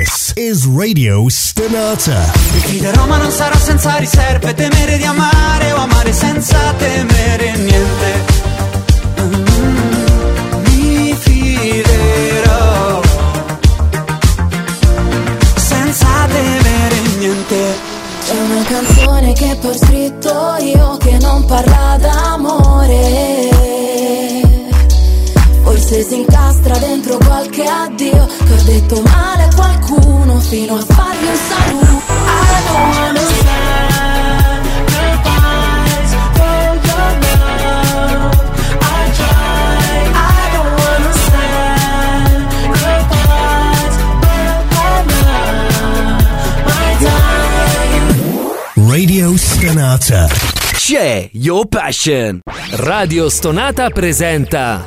This is Radio Stenata. Il chi da Roma non sarà senza riserve, temere di amare o amare senza temere niente. Mm, mi fiderò senza temere niente. C'è una canzone che ho scritto io che non parla d'amore. Incastra dentro qualche addio Che ho detto male a qualcuno fino a fargli un saluto I don't understand goodbyes for your love I tried I don't understand goodbyes for your love My time Radio Stenata. C'è Your Passion. Radio Stonata presenta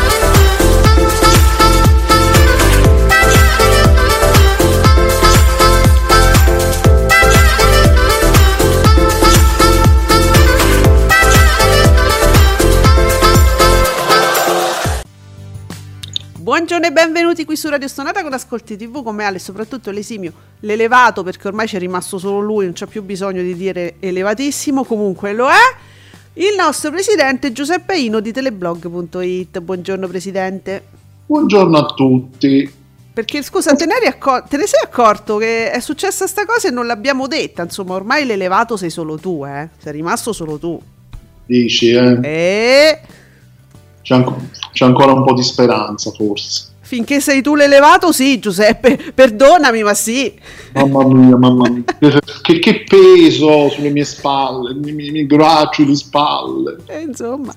Buongiorno e benvenuti qui su Radio Stonata con Ascolti TV come Ale, soprattutto l'esimio, l'elevato perché ormai c'è rimasto solo lui, non c'è più bisogno di dire elevatissimo, comunque lo è, il nostro presidente Giuseppe Ino di teleblog.it. Buongiorno presidente. Buongiorno a tutti. Perché scusa, te ne, accor- te ne sei accorto che è successa sta cosa e non l'abbiamo detta, insomma ormai l'elevato sei solo tu, eh? sei rimasto solo tu. Dici, eh? E C'è, anco- c'è ancora un po' di speranza, forse. finché sei tu l'elevato sì Giuseppe, perdonami ma sì. Mamma mia, mamma mia. Che, che peso sulle mie spalle, i miei, bracci di spalle. Eh, insomma,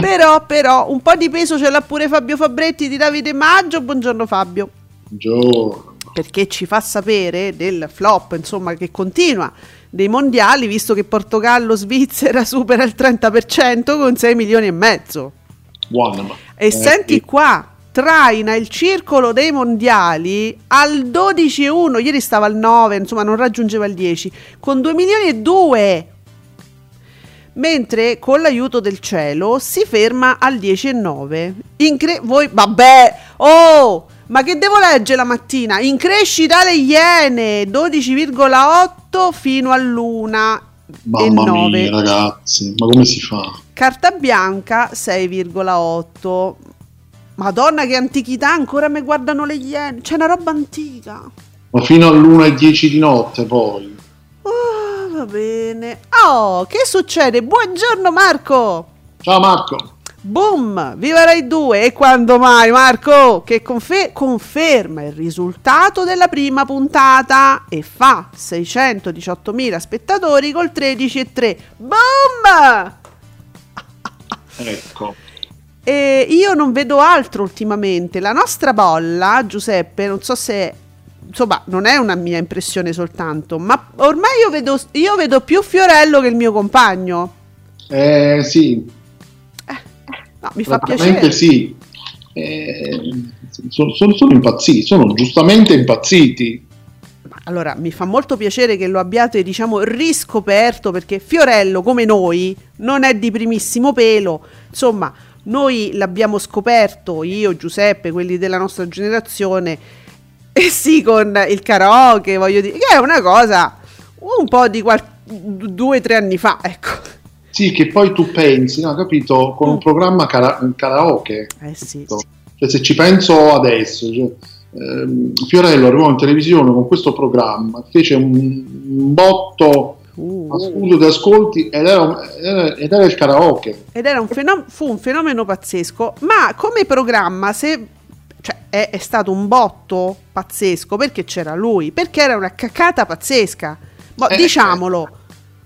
però, però, un po' di peso ce l'ha pure Fabio Fabretti di Davide Maggio. Buongiorno Fabio, Buongiorno. perché ci fa sapere del flop, insomma, che continua dei mondiali, visto che Portogallo-Svizzera supera il 30% con 6 milioni e mezzo. Buona, ma- E eh, senti qua, traina il circolo dei mondiali al 12,1, ieri stava al 9, insomma non raggiungeva il 10, con 2 milioni e 2. Mentre con l'aiuto del cielo si ferma al 10,9. Incre- voi, vabbè, oh, ma che devo leggere la mattina? In crescita le Iene, 12,8 fino all'1 e Mamma 9. mia, ragazzi, ma come si fa? Carta bianca 6,8. Madonna che antichità, ancora mi guardano le iene. C'è una roba antica. Ma fino all'1 e 10 di notte, poi. Oh, va bene. Oh, che succede? Buongiorno Marco. Ciao Marco. Boom, viva Rai 2 e quando mai Marco che confe- conferma il risultato della prima puntata e fa 618.000 spettatori col 13,3. Boom! Ecco. E io non vedo altro ultimamente. La nostra bolla, Giuseppe, non so se insomma, non è una mia impressione soltanto, ma ormai io vedo, io vedo più Fiorello che il mio compagno. Eh sì, No, mi fa piacere. sì. Eh, sono, sono- sono impazziti, sono giustamente impazziti. Allora, mi fa molto piacere che lo abbiate, diciamo, riscoperto perché Fiorello, come noi, non è di primissimo pelo. Insomma, noi l'abbiamo scoperto, io, Giuseppe, quelli della nostra generazione, e sì, con il karaoke, voglio dire, che è una cosa un po' di qual- due o tre anni fa, ecco. Sì, che poi tu pensi, no, capito, con un Mm. programma cara- karaoke. Eh sì. Cioè, se ci penso adesso, cioè, Fiorello arrivò in televisione con questo programma, fece un, botto Uh. assurdo di ascolti ed era, era- ed era il karaoke. Ed era un fenom- fu un fenomeno pazzesco, ma come programma, se cioè, è, è stato un botto pazzesco perché c'era lui, perché era una cacata pazzesca. Ma Eh, diciamolo,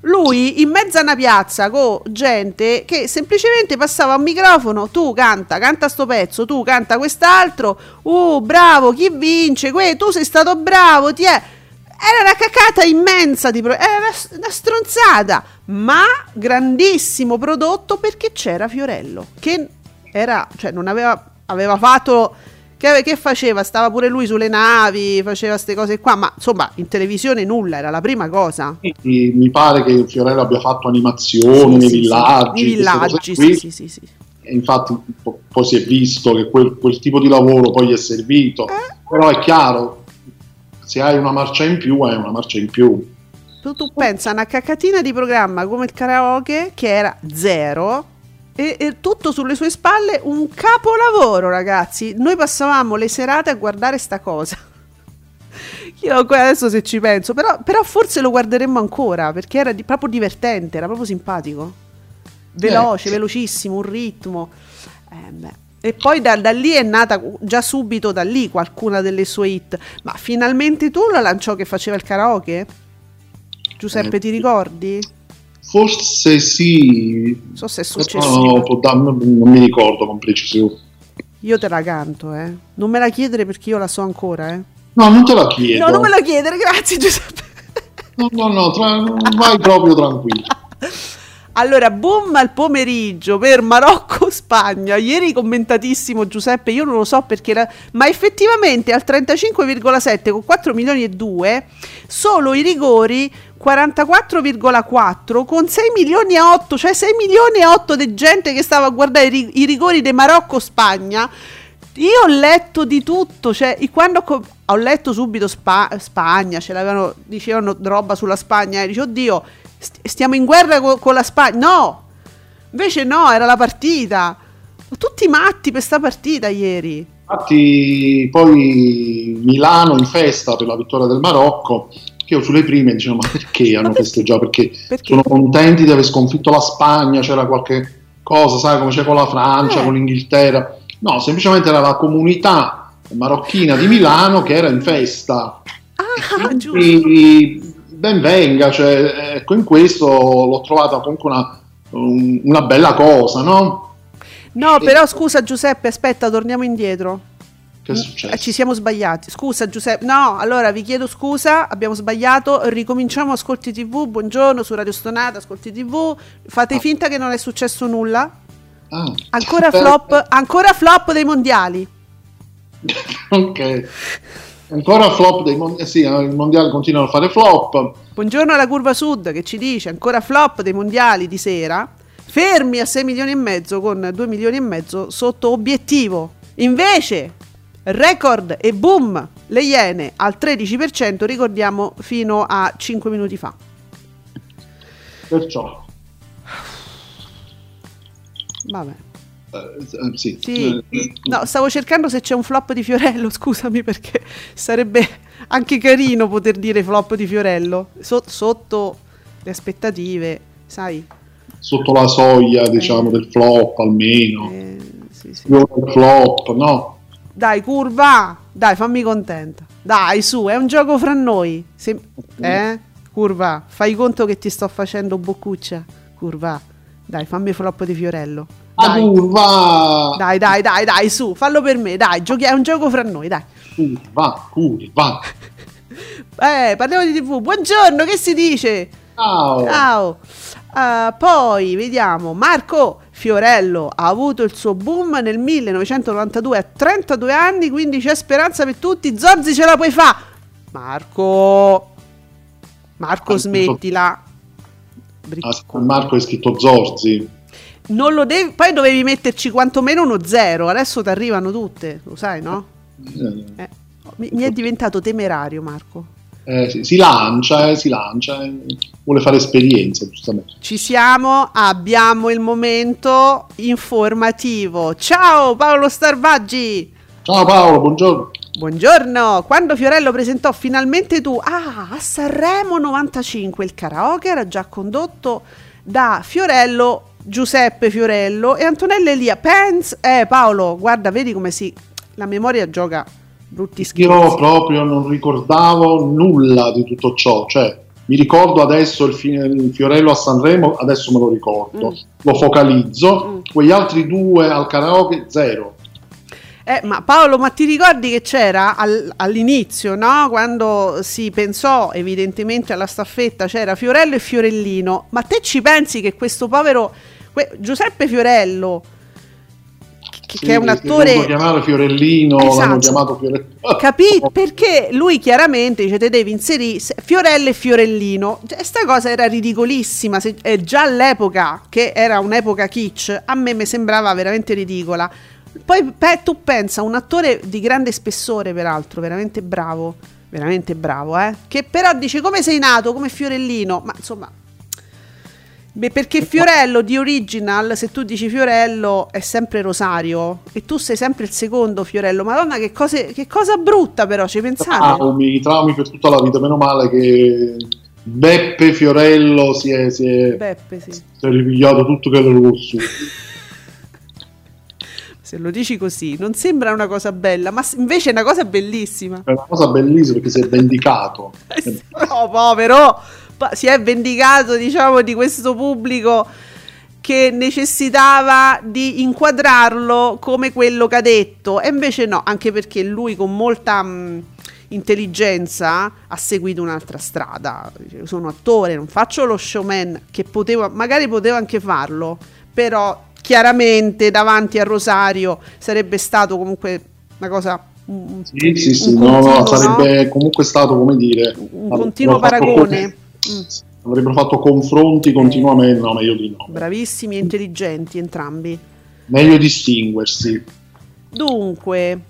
lui in mezzo a una piazza con gente che semplicemente passava un microfono, tu canta, canta sto pezzo, tu canta quest'altro, uh bravo, chi vince, que, tu sei stato bravo, ti è... Era una cacata immensa, di pro- era una, una stronzata, ma grandissimo prodotto perché c'era Fiorello, che era, cioè non aveva, aveva fatto Che, che faceva? Stava pure lui sulle navi, faceva queste cose qua, ma insomma in televisione nulla, era la prima cosa. Mi, mi pare che Fiorello abbia fatto animazioni Sì, sì, sì. villaggi. Cose villaggi, sì, sì, sì, sì. E infatti po- poi si è visto che quel, quel tipo di lavoro poi gli è servito. Eh. Però è chiaro, se hai una marcia in più, hai una marcia in più. Tu, tu pensa a una cacatina di programma come il karaoke che era zero e, e tutto sulle sue spalle un capolavoro ragazzi noi passavamo le serate a guardare sta cosa io adesso se ci penso però, però forse lo guarderemmo ancora perché era di- proprio divertente era proprio simpatico veloce Eh. velocissimo un ritmo Eh, e poi da, da lì è nata già subito da lì qualcuna delle sue hit ma finalmente tu la lanciò che faceva il karaoke? Giuseppe, Eh, ti ricordi? Forse sì, Non so se è successivo. può dar- non mi ricordo con precisione. Io te la canto, eh. Non me la chiedere perché io la so ancora, eh. No, non te la chiedo. No, non me la chiedere, grazie Giuseppe. No, no, no, tra- vai proprio tranquillo. Allora, boom al pomeriggio per Marocco-Spagna. Ieri commentatissimo Giuseppe, io non lo so perché, la- ma effettivamente al 35,7 con 4 milioni e 2 solo i rigori 44,4 con 6 milioni e 8, cioè 6 milioni e 8 di gente che stava a guardare i, ri- i rigori di Marocco-Spagna. Io ho letto di tutto, cioè quando co- ho letto subito Spa- Spagna, ce l'avevano, dicevano roba sulla Spagna, e dice oddio, st- stiamo in guerra co- con la Spagna. No, invece no, era la partita. Tutti matti per sta partita ieri. Infatti, poi Milano in festa per la vittoria del Marocco. Che io sulle prime dicevo: Ma perché hanno festeggiato? Perché, Perché? sono contenti di aver sconfitto la Spagna, c'era qualche cosa, sai come c'è con la Francia, Eh. con l'Inghilterra. No, semplicemente era la comunità marocchina di Milano che era in festa. Ah, giusto. Quindi, ben venga, cioè, ecco, in questo l'ho trovata comunque una, un- una bella cosa, no? No, però scusa Giuseppe, aspetta, torniamo indietro. Che è Eh, successo? Ci siamo sbagliati. Scusa Giuseppe. No, allora vi chiedo scusa, abbiamo sbagliato. Ricominciamo Ascolti TV. Buongiorno su Radio Stonata, Ascolti TV. Fate finta che non è successo nulla. Ah. Ancora flop, ancora flop dei mondiali. Ok. Ancora flop dei mondiali, sì, i mondiali continuano a fare flop. Buongiorno alla curva sud che ci dice ancora flop dei mondiali di sera. Fermi a 6 milioni e mezzo con 2 milioni e mezzo sotto obiettivo. Invece, record e boom, le Iene al 13%, ricordiamo fino a 5 minuti fa. Perciò, Vabbè. eh, eh, sì. Sì. Eh, No, stavo cercando se c'è un flop di Fiorello, scusami perché sarebbe anche carino poter dire flop di Fiorello So- sotto le aspettative, sai. sotto la soglia, diciamo, del flop almeno. Eh, sì, sì. Il flop, no? Dai, curva, dai, fammi contenta. Dai, su, è un gioco fra noi. Se- eh? Curva, fai conto che ti sto facendo boccuccia. Curva, dai, fammi flop di Fiorello. Dai, curva, dai, dai, dai, dai, su, fallo per me, dai, giochi- è un gioco fra noi, dai. curva, curva. Eh, parliamo di TV. Buongiorno, che si dice? Ciao. Ciao. Ah, poi vediamo Marco Fiorello ha avuto il suo boom nel 1992 a 32 anni, quindi c'è speranza per tutti. Zorzi ce la puoi fare. Marco, Marco, smettila. Bri- sì, Marco è scritto Zorzi. Non lo devi, poi dovevi metterci quantomeno uno zero. Adesso ti arrivano tutte, lo sai, no? Eh, Eh, mi, mi è diventato temerario, Marco. Eh, sì, si lancia, eh, si lancia, eh, vuole fare esperienza, giustamente. Ci siamo, abbiamo il momento informativo. Ciao Paolo Starvaggi. Ciao Paolo, buongiorno. Buongiorno, quando Fiorello presentò finalmente tu, ah, a Sanremo 95 il karaoke era già condotto da Fiorello, Giuseppe Fiorello e Antonella Elia. Pens, eh Paolo, guarda, vedi come si la memoria gioca brutti scherzi. Io proprio non ricordavo nulla di tutto ciò, cioè mi ricordo adesso il, fi- il Fiorello a Sanremo, adesso me lo ricordo, Mm. lo focalizzo, Mm. quegli altri due al karaoke zero. Eh, ma Paolo, ma ti ricordi che c'era al- all'inizio, no? Quando si pensò evidentemente alla staffetta, c'era Fiorello e Fiorellino. Ma te ci pensi che questo povero que- Giuseppe Fiorello, che, Sì, che è un attore... voluto chiamare Fiorellino, Esatto. l'hanno chiamato Fiorellino. Capì? Perché lui chiaramente dice: Te devi inserire se- Fiorello e Fiorellino. Cioè, sta cosa era ridicolissima. Se, eh, già all'epoca, che era un'epoca kitsch, a me mi sembrava veramente ridicola. Poi pe- tu pensa, un attore di grande spessore, peraltro, veramente bravo, veramente bravo, eh? Che però dice come sei nato, come Fiorellino, ma insomma. Beh, perché Fiorello di original, se tu dici Fiorello, è sempre Rosario e tu sei sempre il secondo Fiorello. Madonna, che, cose- che cosa brutta, però, ci pensate? Traumi, traumi per tutta la vita. Meno male che Beppe Fiorello si è, si è, Beppe, sì. si è ripigliato tutto che lo su. Se lo dici così, non sembra una cosa bella, ma invece è una cosa bellissima. È una cosa bellissima perché si è vendicato. No, povero, pa- si è vendicato, diciamo, di questo pubblico che necessitava di inquadrarlo come quello che ha detto. E invece no, anche perché lui con molta mh, intelligenza ha seguito un'altra strada. Sono attore, non faccio lo showman, che potevo, magari potevo anche farlo, però chiaramente davanti a Rosario sarebbe stato comunque una cosa... un- Sì, sì, sì, un no, no, continuo, sarebbe comunque stato, come dire... un continuo paragone. Mm. Avrebbero fatto confronti continuamente, no, meglio di no. Bravissimi e intelligenti entrambi. Meglio distinguersi. Dunque,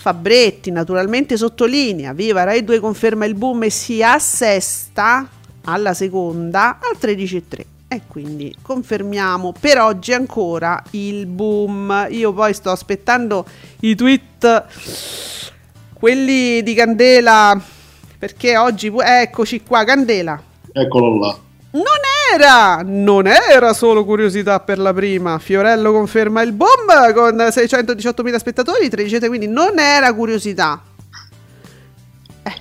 Fabretti naturalmente sottolinea, viva Rai 2 conferma il boom e si assesta alla seconda al 13.3. E quindi confermiamo per oggi ancora il boom. Io poi sto aspettando i tweet, quelli di Candela, perché oggi, eccoci qua, Candela. Eccolo là. Non era, non era solo curiosità per la prima. Fiorello conferma il boom con 618.000 spettatori, 13, quindi non era curiosità. Eh,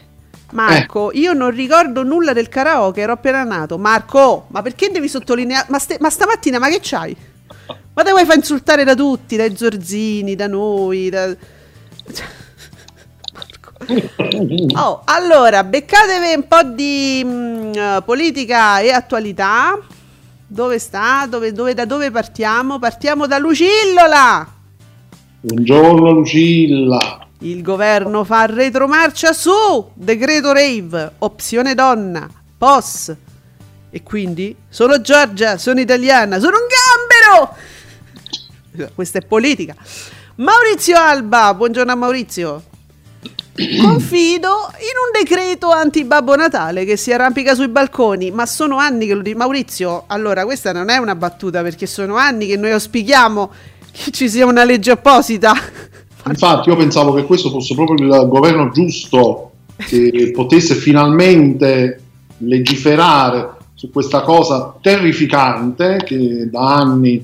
Marco, io non ricordo nulla del karaoke, ero appena nato. Marco, ma perché devi sottolineare? Ma, ste- ma stamattina, ma che c'hai? Ma te vuoi far insultare da tutti, dai Zorzini, da noi, da... Oh, allora, beccatevi un po' di mm, eh, politica e attualità. Dove sta? Dove- dove- da dove partiamo? Partiamo da Lucillola. Buongiorno Lucilla. Il governo fa retromarcia su decreto rave, opzione donna, POS. E quindi sono Giorgia, sono italiana, sono un gambero. Questa è politica. Maurizio Alba, buongiorno a Maurizio. Confido in un decreto anti-babbo Natale che si arrampica sui balconi, ma sono anni che lo dico. Maurizio, allora questa non è una battuta perché sono anni che noi auspichiamo che ci sia una legge apposita. Infatti io pensavo che questo fosse proprio il governo giusto che potesse finalmente legiferare su questa cosa terrificante che da anni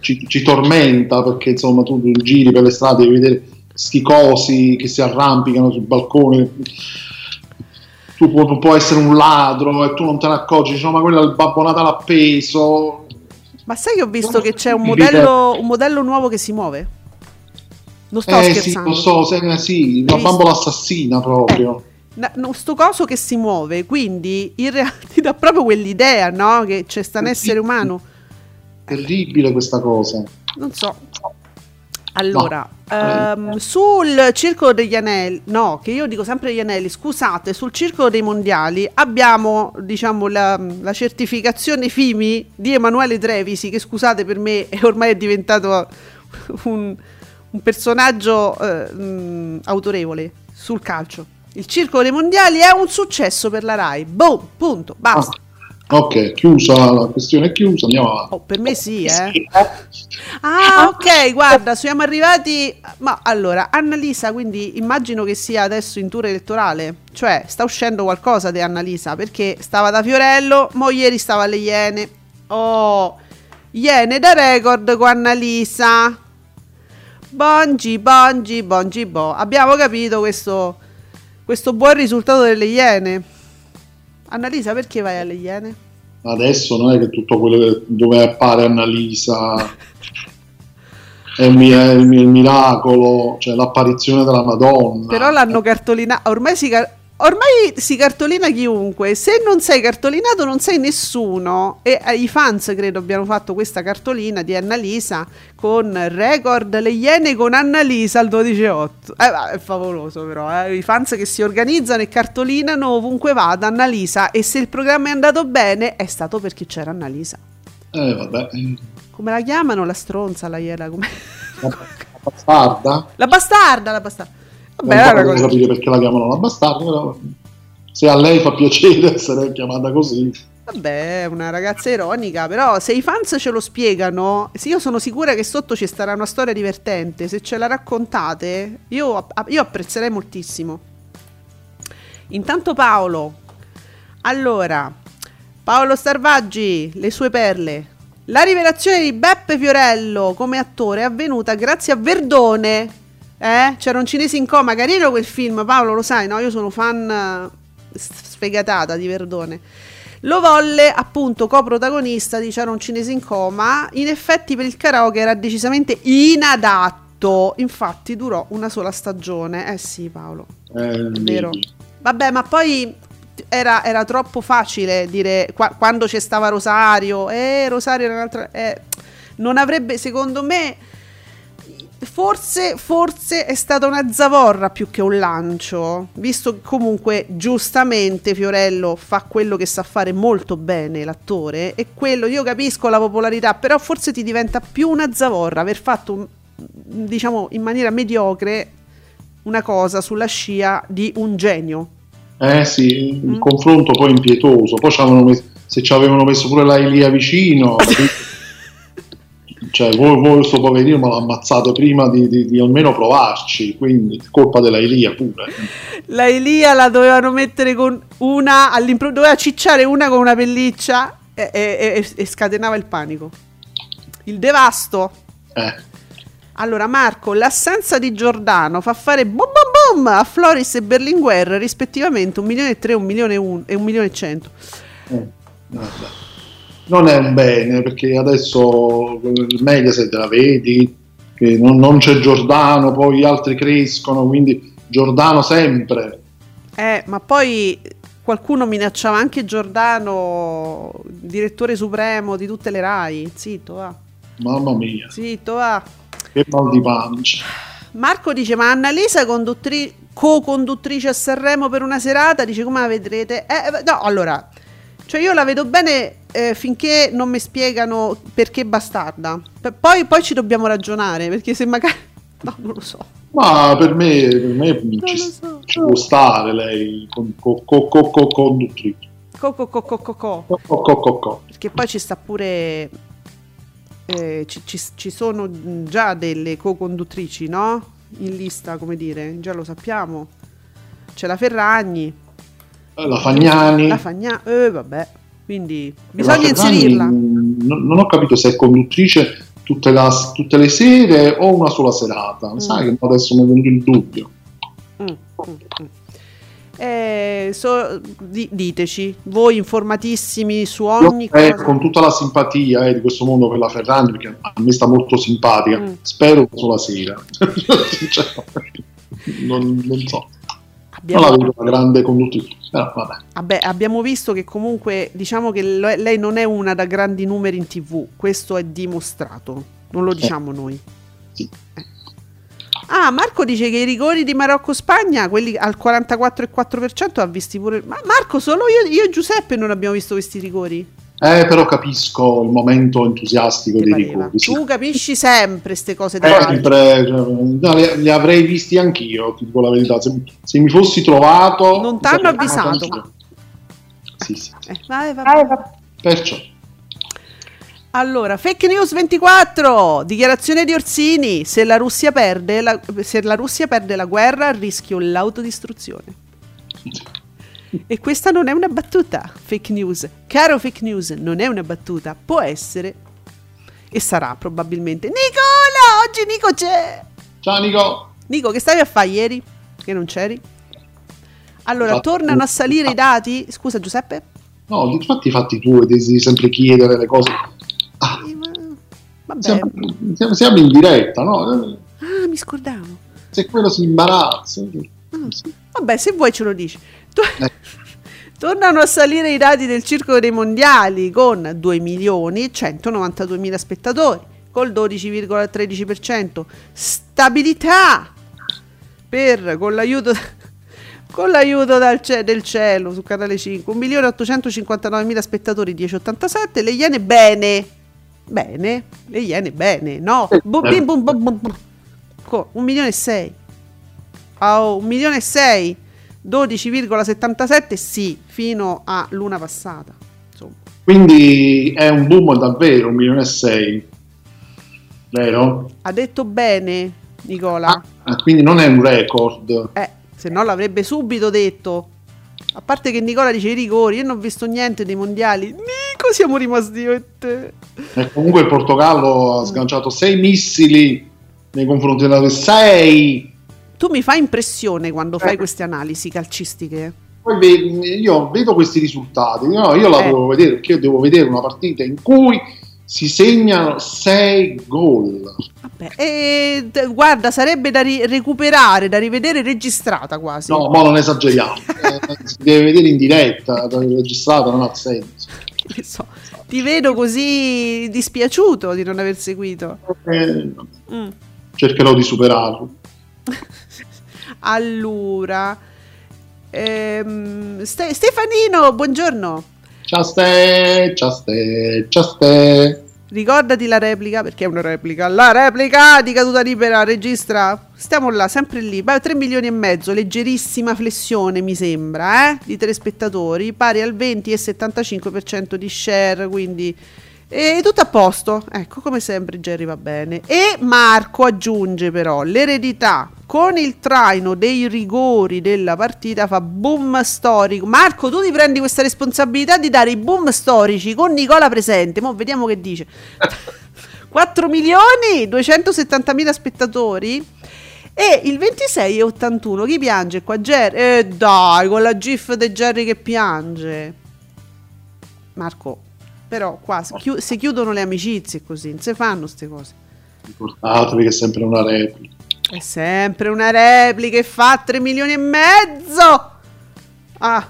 ci, ci tormenta perché insomma tu giri per le strade e vedere sti cosi che si arrampicano sul balcone tu pu- puoi essere un ladro e tu non te ne accorgi dici, no, ma quello è il Babbo Natale appeso Ma sai che ho visto che c'è un modello, un modello nuovo che si muove? Non sto eh sì, scherzando. lo so, se- sì, una visto? bambola assassina proprio Na- no, sto coso che si muove, quindi in realtà ti dà proprio quell'idea, no? Che c'è sta un essere umano. terribile questa cosa Non so. Allora, ehm, sul Circolo degli Anelli, no, che io dico sempre degli Anelli, scusate, sul Circolo dei Mondiali abbiamo, diciamo, la, la certificazione FIMI di Emanuele Trevisi, che scusate per me è ormai è diventato un, un personaggio eh, mh, autorevole sul calcio. Il Circolo dei Mondiali è un successo per la RAI. Boom, punto, basta. Ok chiusa la questione è chiusa andiamo avanti Oh, per me sì, eh. Ah, ok, guarda, siamo arrivati. Ma allora, Annalisa, quindi immagino che sia adesso in tour elettorale. Cioè, sta uscendo qualcosa di Annalisa perché stava da Fiorello, mo ieri stava alle Iene. Oh, Iene da record con Annalisa. Bongi, bongi, bongi, bo. Abbiamo capito questo, questo buon risultato delle Iene. Annalisa, perché vai alle Iene? adesso non è che tutto quello che- dove appare Annalisa è il, mi- è il mi- il miracolo cioè l'apparizione della Madonna Però l'hanno cartolinato. Ormai si. car- ormai si cartolina chiunque. Se non sei cartolinato, non sei nessuno. E eh, i fans credo abbiano fatto questa cartolina di Annalisa con record le iene con Annalisa al 12.8. Eh, è favoloso, però. Eh. I fans che si organizzano e cartolinano ovunque vada Annalisa. E se il programma è andato bene, è stato perché c'era Annalisa. Eh, vabbè. Come la chiamano la stronza, la iena? Come... La bastarda? La bastarda, la bastarda. Vabbè, non cosa- capire perché la chiamano la bastarda, però se a lei fa piacere essere chiamata così. Vabbè, è una ragazza ironica, però se i fans ce lo spiegano, io sono sicura che sotto ci starà una storia divertente, se ce la raccontate, io, io apprezzerei moltissimo. Intanto Paolo, allora, Paolo Starvaggi, le sue perle. La rivelazione di Beppe Fiorello come attore è avvenuta grazie a Verdone. Eh? C'era un cinese in coma, carino quel film, Paolo, lo sai, no? Io sono fan eh, sfegatata di Verdone. Lo volle appunto coprotagonista di C'era un cinese in coma. In effetti per il karaoke era decisamente inadatto. Infatti durò una sola stagione. Eh sì, Paolo. Eh, Vero. Vabbè, ma poi era, era troppo facile dire qua- quando c'è stava Rosario. Eh, Rosario era un'altra. eh, non avrebbe, secondo me. Forse, forse è stata una zavorra più che un lancio, visto che comunque giustamente Fiorello fa quello che sa fare molto bene l'attore e quello io capisco la popolarità, però forse ti diventa più una zavorra aver fatto un- diciamo in maniera mediocre una cosa sulla scia di un genio. Eh sì, Mm. il confronto poi impietoso. Poi ci avevano messo- se ci avevano messo pure la Elia vicino, cioè voi, voi questo poverino me l'ha ammazzato prima di, di- di almeno provarci, quindi colpa della Elia pure. La Elia la dovevano mettere con una all'improvviso, doveva cicciare una con una pelliccia e, e- e- e scatenava il panico. Il devasto. Eh, Allora, Marco, l'assenza di Giordano fa fare boom boom boom a Floris e Berlinguer rispettivamente 1 milione e 3, 1 milione e 1 e 1 milione e 100. eh, vabbè. Non è un bene perché adesso il Mediaset la vedi, che non, non c'è Giordano, poi gli altri crescono, quindi Giordano sempre. Eh, ma poi qualcuno minacciava anche Giordano, direttore supremo di tutte le RAI. Zitto, va. Mamma mia, Zitto, va. che mal di pancia. Marco dice: Ma Annalisa conduttri- co-conduttrice a Sanremo per una serata? Dice come la vedrete? Eh, eh, no, allora, cioè io la vedo bene eh, finché non mi spiegano perché bastarda. P- poi, poi ci dobbiamo ragionare perché se magari. No, non lo so. Ma per me, per me ci, so. ci può stare lei con, co, co, co, co- conduttrice. Co, co, co, co, co, co. Co, co, co, co, co. Perché poi ci sta pure. eh, ci, ci- ci sono già delle co-conduttrici, no? In lista, come dire, già lo sappiamo. C'è la Ferragni, La Fagnani. la Fagna. Eh, vabbè. Quindi La bisogna inserirla. Non, non ho capito se è conduttrice tutte, la- tutte le sere o una sola serata. Sai che adesso mi è venuto il dubbio. Mm, mm, mm. Eh, so- di- diteci, voi informatissimi su ogni Io, eh, cosa. con tutta la simpatia eh, di questo mondo per la Ferragni, perché a me sta molto simpatica, Mm. spero sulla sera. Sinceramente, non, non so. Abbiamo- Non la vedo una grande conduttrice. Però vabbè. Vabbè, abbiamo visto che comunque diciamo che lei non è una da grandi numeri in tv, questo è dimostrato, non lo diciamo noi. Sì. Eh. Ah, Marco dice che i rigori di Marocco-Spagna, quelli al 44,4% ha visti pure... Ma Marco, solo io, io e Giuseppe non abbiamo visto questi rigori. Eh, però capisco il momento entusiastico Ti dei pareva? rigori. Sì. Tu capisci sempre queste cose di Sempre, cioè, no, li, li avrei visti anch'io, ti dico la verità. Se, se mi fossi trovato. Non t'hanno sarebbe avvisato. anch'io. Sì, sì. Eh, vabbè, vabbè. Perciò. Allora, fake news 24, dichiarazione di Orsini, se la Russia perde la, se la, Russia perde la guerra rischio l'autodistruzione. E questa non è una battuta, fake news. Caro fake news, non è una battuta, può essere e sarà probabilmente. Nicola, oggi Nico c'è. Ciao Nico. Nico, che stavi a fare ieri? Che non c'eri? Allora, Fatto- tornano a salire i dati. Scusa Giuseppe? No, infatti i fatti tuoi, devi sempre chiedere le cose. Ah, Eh, Vabbè. siamo, siamo- in diretta, no? Ah, mi scordavo. Se quello si imbarazza. Sì. Vabbè, se vuoi ce lo dici. Eh. Tornano a salire i dati del Circolo dei Mondiali con 2 milioni e 192 mila spettatori, col 12,13%. Stabilità per, con l'aiuto, con l'aiuto dal ce- del cielo su Canale 5, 1.859.000 spettatori, 10,87. Le Iene bene, bene, le Iene bene, no? Bu- bim, bum, bum, bum, bum. Co- un milione e sei. Oh, un milione e sei. 12,77 sì, fino a luna passata. Insomma. Quindi è un boom davvero, un milione e sei, vero? Ha detto bene Nicola. Ah, quindi non è un record. Eh, se no l'avrebbe subito detto. A parte che Nicola dice i rigori, io non ho visto niente dei mondiali. Nico, siamo rimasti io e te. E comunque il Portogallo ha sganciato sei missili nei confronti della 6. Tu mi fai impressione quando fai Eh. queste analisi calcistiche. Poi io vedo questi risultati, no, io la Eh. devo vedere perché io devo vedere una partita in cui si segnano 6 gol. Vabbè, e guarda, sarebbe da ri- recuperare, da rivedere registrata quasi. No, ma non esageriamo, Eh, si deve vedere in diretta, registrata non ha senso. So, ti vedo così dispiaciuto di non aver seguito. Eh, Mm. cercherò di superarlo. Allora, ehm, Ste- Stefanino, buongiorno. Ciao Ste, ciao Ste, ciao Ste. Ricordati la replica, perché è una replica. La replica di caduta libera, registra. Stiamo là, sempre lì. 3 milioni e mezzo, leggerissima flessione mi sembra, eh? Di telespettatori, pari al 20,75% di share, quindi... E tutto a posto, ecco come sempre Jerry va bene. E Marco aggiunge però l'eredità con il traino dei rigori della partita fa boom storico. Marco, tu ti prendi questa responsabilità di dare i boom storici con Nicola presente. Mo vediamo che dice. 4 milioni 270 mila spettatori. E il 26,81 chi piange qua? Jerry. Eh dai, con la gif di Jerry che piange. Marco, però qua si chiu- si chiudono le amicizie così, non si fanno queste cose. Ricordatevi che è sempre una replica. È sempre una replica e fa 3 milioni e mezzo. Ah,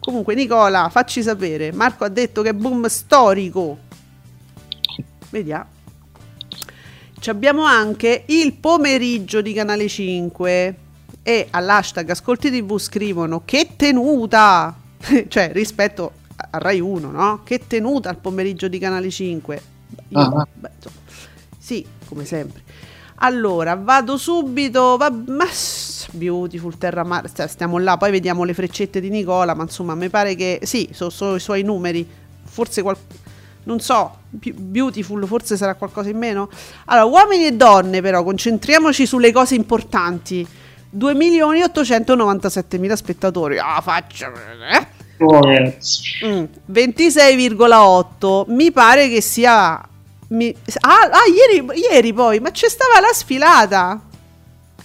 comunque Nicola, facci sapere. Marco ha detto che è boom storico. Vediamo. Ci abbiamo anche il pomeriggio di Canale 5 e all'hashtag Ascolti TV scrivono che tenuta, cioè rispetto a Rai 1, no? Che tenuta al pomeriggio di Canale 5. Io- Ah. beh, insomma, sì, come sempre. Allora, vado subito. Va, ma, beautiful Terra sta- Stiamo là, poi vediamo le freccette di Nicola. Ma insomma, mi pare che sì, sono i suoi numeri. Forse qual, non so. Beautiful, forse sarà qualcosa in meno. Allora, uomini e donne, però, concentriamoci sulle cose importanti. 2 milioni e 897 mila spettatori. Ah, faccia. Eh? Oh, ragazzi. Mm, 26,8 mi pare che sia mi- ah, ah, ieri, ieri poi ma c'è stava la sfilata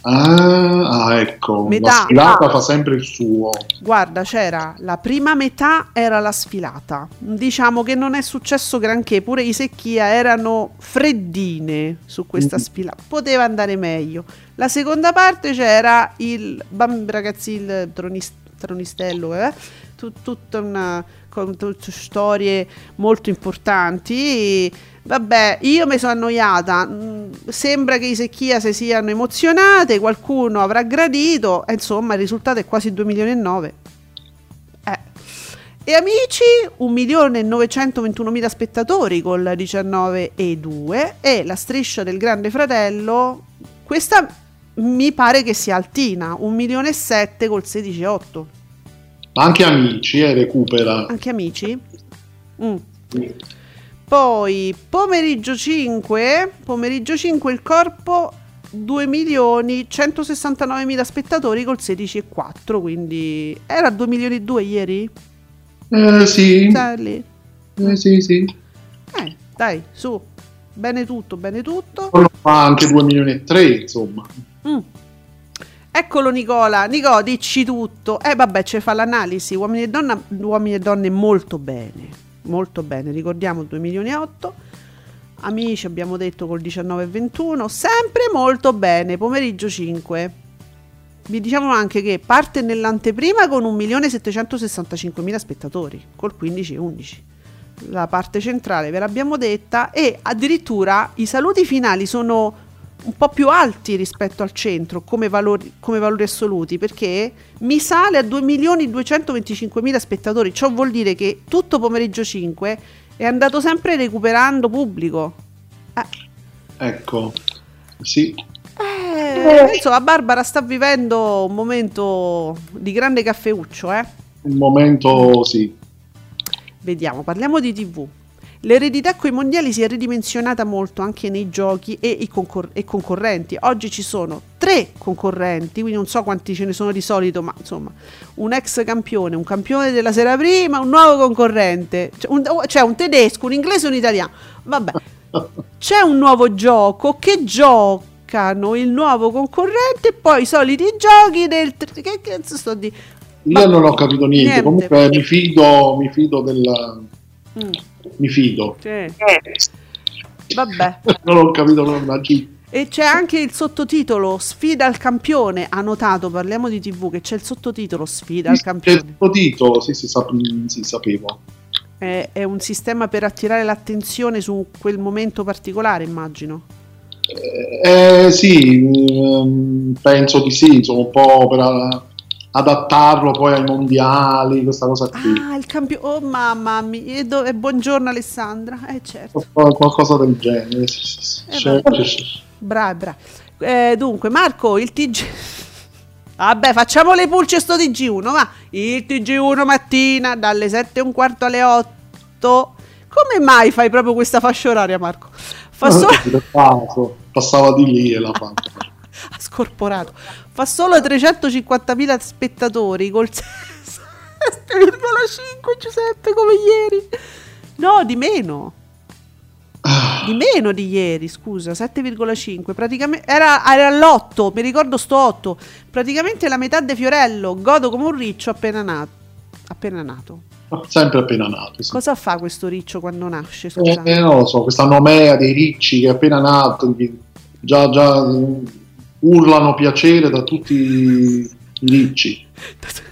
Ah, ah, ecco, Metà. la sfilata fa sempre il suo. guarda c'era la prima metà era la sfilata diciamo che non è successo granché pure i secchia erano freddine su questa Mhm. sfilata poteva andare meglio la seconda parte c'era il bam- ragazzi il tronis- tronistello eh? Tut- tutta una con tutte storie molto importanti vabbè io mi sono annoiata Mm, sembra che i secchia si siano emozionate qualcuno avrà gradito e insomma il risultato è quasi 2 milioni e 9 eh. e amici 1 milione e 921 mila spettatori col 19 e 2 e la striscia del grande fratello questa mi pare che sia altina 1 milione e 7 col 16 e 8 Ma anche amici, eh, recupera. anche amici Mm. Poi pomeriggio 5, pomeriggio 5 il corpo 2 milioni 169 mila spettatori col 16 e 4, quindi era 2 milioni e 2 ieri? Eh sì, Sta lì. eh, sì, sì. Eh, dai, su. Bene tutto, bene tutto. Fa anche 2 milioni e 3, insomma. Mm. Eccolo Nicola, Nico, dici tutto. Eh vabbè, ci fa l'analisi, uomini e, donna, uomini e donne molto bene, molto bene, ricordiamo 2 milioni e 8. Amici abbiamo detto col 19 e 21, sempre molto bene, pomeriggio 5. vi diciamo anche che parte nell'anteprima con 1.765.000 spettatori, col 15-11. La parte centrale ve l'abbiamo detta e addirittura i saluti finali sono un po' più alti rispetto al centro come valori, come valori assoluti perché mi sale a 2.225.000 spettatori. Ciò vuol dire che tutto pomeriggio 5 è andato sempre recuperando pubblico. Eh. Ecco, sì. Eh, insomma, Barbara sta vivendo un momento di grande caffeuccio, eh? Un momento, sì. Vediamo, parliamo di TV. L'eredità coi mondiali si è ridimensionata molto anche nei giochi e i concor- e concorrenti. Oggi ci sono tre concorrenti, quindi non so quanti ce ne sono di solito, ma insomma, un ex campione, un campione della sera prima, un nuovo concorrente, cioè un, cioè un tedesco, un inglese e un italiano. Vabbè, c'è un nuovo gioco che giocano il nuovo concorrente e poi i soliti giochi del... Che cazzo sto di... Io non ho capito niente, niente. comunque mi fido, mi fido del... Mm. Mi fido. Sì. Vabbè. non ho capito nulla. E c'è anche il sottotitolo Sfida al campione. Ha notato, parliamo di TV, che c'è il sottotitolo Sfida al campione. Il sottotitolo, sì, sì, sap- sì sapevo è, è un sistema per attirare l'attenzione su quel momento particolare, immagino. Eh, eh, sì, mm, penso di sì, insomma, un po' per adattarlo poi ai mondiali, questa cosa qui. Ah, il campione, oh mamma mia, e, do- buongiorno Alessandra, eh certo. Qualcosa del genere, sì, sì, sì. Eh, c'è, Brava, brava. Eh, dunque, Marco, il TG... Vabbè, facciamo le pulce sto TG1, ma il TG1 mattina dalle 7 e un quarto alle 8. Come mai fai proprio questa fascia oraria, Marco? Fa solo... Passava di lì e la fa. ha scorporato. Fa solo 350.000 spettatori col 7,5 Giuseppe come ieri. No, di meno. Di meno di ieri, scusa, 7,5. Praticamente era, era l'8, mi ricordo sto 8. Praticamente la metà di Fiorello, godo come un riccio appena nato. Appena nato. Sempre appena nato. Sì. Cosa fa questo riccio quando nasce? Eh, eh, non lo so, questa nomea dei ricci che è appena nato, già, già urlano piacere da tutti i ricci.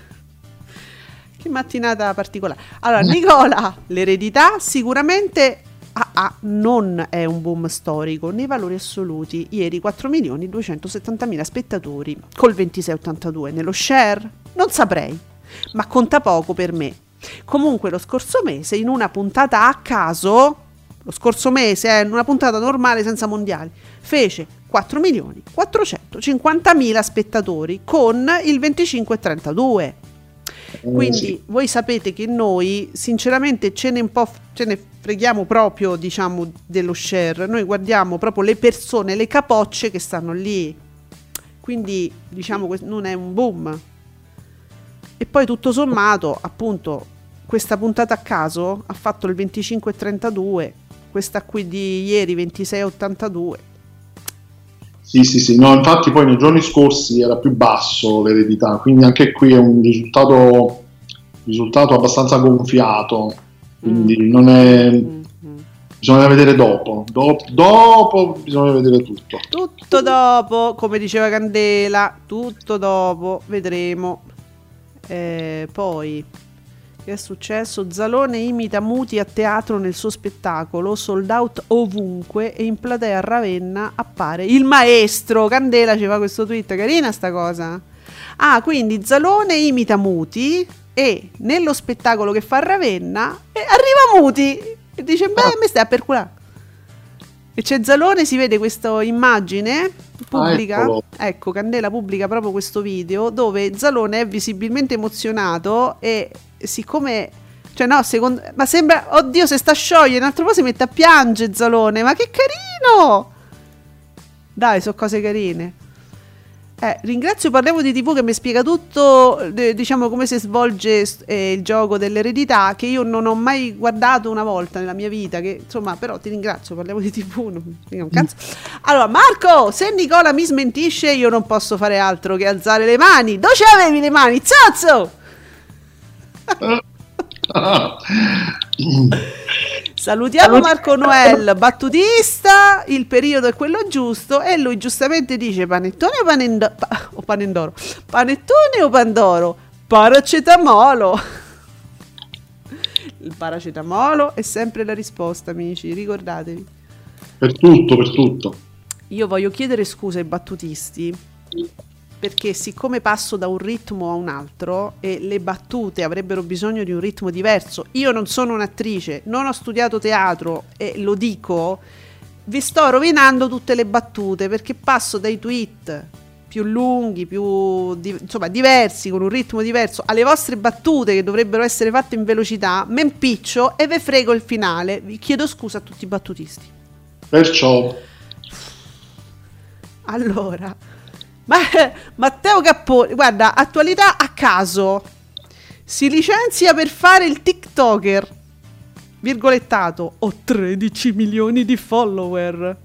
che mattinata particolare. Allora, Nicola, l'eredità sicuramente AA non è un boom storico nei valori assoluti. Ieri 4.270.000 spettatori col 26,82 nello share? Non saprei, ma conta poco per me. Comunque lo scorso mese in una puntata a caso, lo scorso mese, eh, in una puntata normale senza mondiali, fece 4.450.000 spettatori con il 25,32. Eh, Quindi sì. voi sapete che noi sinceramente ce ne, un po', ce ne freghiamo proprio diciamo dello share, noi guardiamo proprio le persone, le capocce che stanno lì. Quindi diciamo non è un boom. E poi tutto sommato, appunto, questa puntata a caso ha fatto il 25,32, questa qui di ieri 26,82. Sì, sì, sì, no, infatti poi nei giorni scorsi era più basso l'eredità, quindi anche qui è un risultato, risultato abbastanza gonfiato, quindi mm. non è... Mm. Bisogna vedere dopo. dopo, dopo bisogna vedere tutto. Tutto dopo, come diceva Candela, tutto dopo, vedremo. Eh, poi che è successo? Zalone imita Muti a teatro nel suo spettacolo, sold out ovunque e in platea a Ravenna appare il maestro. Candela ci fa questo tweet, carina sta cosa. Ah, quindi Zalone imita Muti e nello spettacolo che fa a Ravenna eh, arriva Muti e dice, beh, mi stai a perculare. E c'è Zalone, si vede questa immagine pubblica, ah, ecco, Candela pubblica proprio questo video dove Zalone è visibilmente emozionato e siccome cioè no, secondo ma sembra oddio se sta a sciogliere, un altro po' si mette a piangere Zalone, ma che carino! Dai, sono cose carine. Eh, ringrazio Parliamo di TV che mi spiega tutto, diciamo come si svolge eh, il gioco dell'eredità che io non ho mai guardato una volta nella mia vita, che insomma però ti ringrazio, Parliamo di TV, non, non cazzo. Allora Marco, se Nicola mi smentisce io non posso fare altro che alzare le mani. Dove avevi le mani? Zazzo! Salutiamo Marco Noel, battutista, il periodo è quello giusto e lui giustamente dice panettone o, panendo- pa- o panendoro? Panettone o pandoro? Paracetamolo. Il paracetamolo è sempre la risposta, amici, ricordatevi. Per tutto, per tutto. Io voglio chiedere scusa ai battutisti perché siccome passo da un ritmo a un altro e le battute avrebbero bisogno di un ritmo diverso, io non sono un'attrice, non ho studiato teatro e lo dico, vi sto rovinando tutte le battute perché passo dai tweet più lunghi, più di- insomma diversi, con un ritmo diverso, alle vostre battute che dovrebbero essere fatte in velocità, me impiccio e ve frego il finale. Vi chiedo scusa a tutti i battutisti. Perciò, Allora, ma, Matteo Capponi, guarda, attualità a caso. Si licenzia per fare il TikToker. Virgolettato, ho 13 milioni di follower.